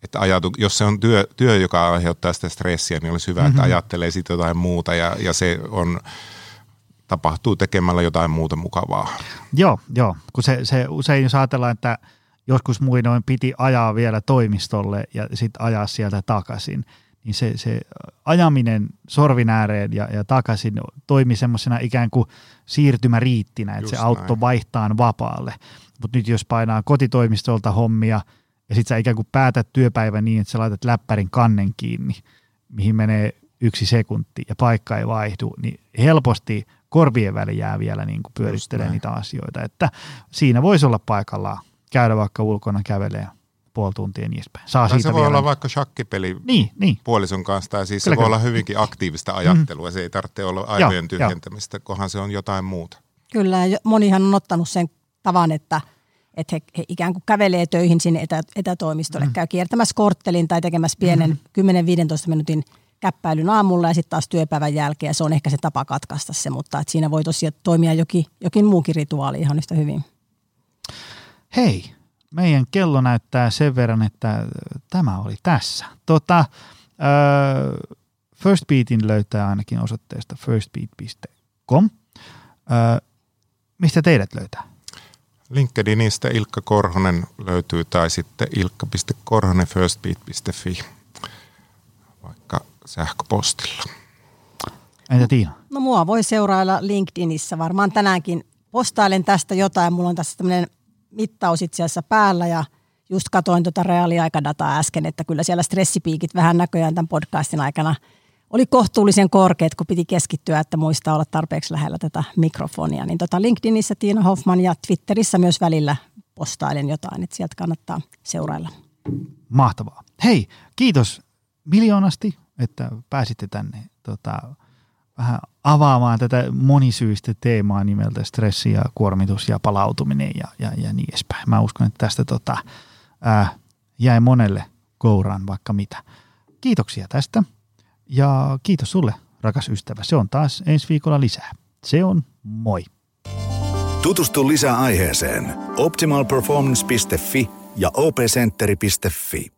että ajatu, jos se on työ, työ, joka aiheuttaa sitä stressiä, niin olisi hyvä, mm-hmm. että ajattelee sitten jotain muuta ja, ja se on, tapahtuu tekemällä jotain muuta mukavaa.
Joo, joo. Kun se, se usein jos ajatellaan, että joskus muinoin piti ajaa vielä toimistolle ja sitten ajaa sieltä takaisin, niin se, se ajaminen sorvin ääreen ja, ja takaisin toimi semmoisena ikään kuin siirtymäriittinä, että Just se auttoi vaihtaan vapaalle. Mutta nyt jos painaa kotitoimistolta hommia ja sitten sä ikään kuin päätät työpäivän niin, että sä laitat läppärin kannen kiinni, mihin menee yksi sekunti ja paikka ei vaihdu, niin helposti korvien väli jää vielä niin kuin pyörittelee niitä asioita. Että siinä voisi olla paikallaan käydä vaikka ulkona kävelee puoli tuntia niin edespäin.
Saa siitä se voi vielä... olla vaikka shakkipeli niin, niin. puolison kanssa, tai siis kyllä, se voi kyllä. olla hyvinkin aktiivista ajattelua, mm. se ei tarvitse olla aivojen tyhjentämistä, kunhan se on jotain muuta.
Kyllä, ja monihan on ottanut sen tavan, että, että he, he ikään kuin kävelee töihin sinne etä, etätoimistolle, mm. käy kiertämässä korttelin tai tekemässä pienen mm. 10-15 minuutin käppäilyn aamulla ja sitten taas työpäivän jälkeen. Se on ehkä se tapa katkaista se, mutta että siinä voi tosiaan toimia jokin, jokin muukin rituaali ihan yhtä hyvin.
Hei, meidän kello näyttää sen verran, että tämä oli tässä. Tota, uh, First Beatin löytää ainakin osoitteesta firstbeat.com. Uh, mistä teidät löytää?
LinkedInistä Ilkka Korhonen löytyy tai sitten ilkka.korhonen firstbeat.fi vaikka sähköpostilla.
Entä Tiina?
No mua voi seurailla LinkedInissä. Varmaan tänäänkin postailen tästä jotain. Mulla on tässä tämmöinen mittaus itse asiassa päällä ja just katoin tuota reaaliaikadataa äsken, että kyllä siellä stressipiikit vähän näköjään tämän podcastin aikana – oli kohtuullisen korkeat, kun piti keskittyä, että muistaa olla tarpeeksi lähellä tätä mikrofonia. Niin tota LinkedInissä Tiina Hoffman ja Twitterissä myös välillä postailen jotain, että sieltä kannattaa seurailla.
Mahtavaa. Hei, kiitos miljoonasti, että pääsitte tänne tota, vähän avaamaan tätä monisyistä teemaa nimeltä stressi ja kuormitus ja palautuminen ja, ja, ja niin edespäin. Mä uskon, että tästä tota, ää, jäi monelle kouraan vaikka mitä. Kiitoksia tästä. Ja kiitos sulle, rakas ystävä. Se on taas ensi viikolla lisää. Se on moi.
Tutustu lisää aiheeseen optimalperformance.fi ja opcenteri.fi.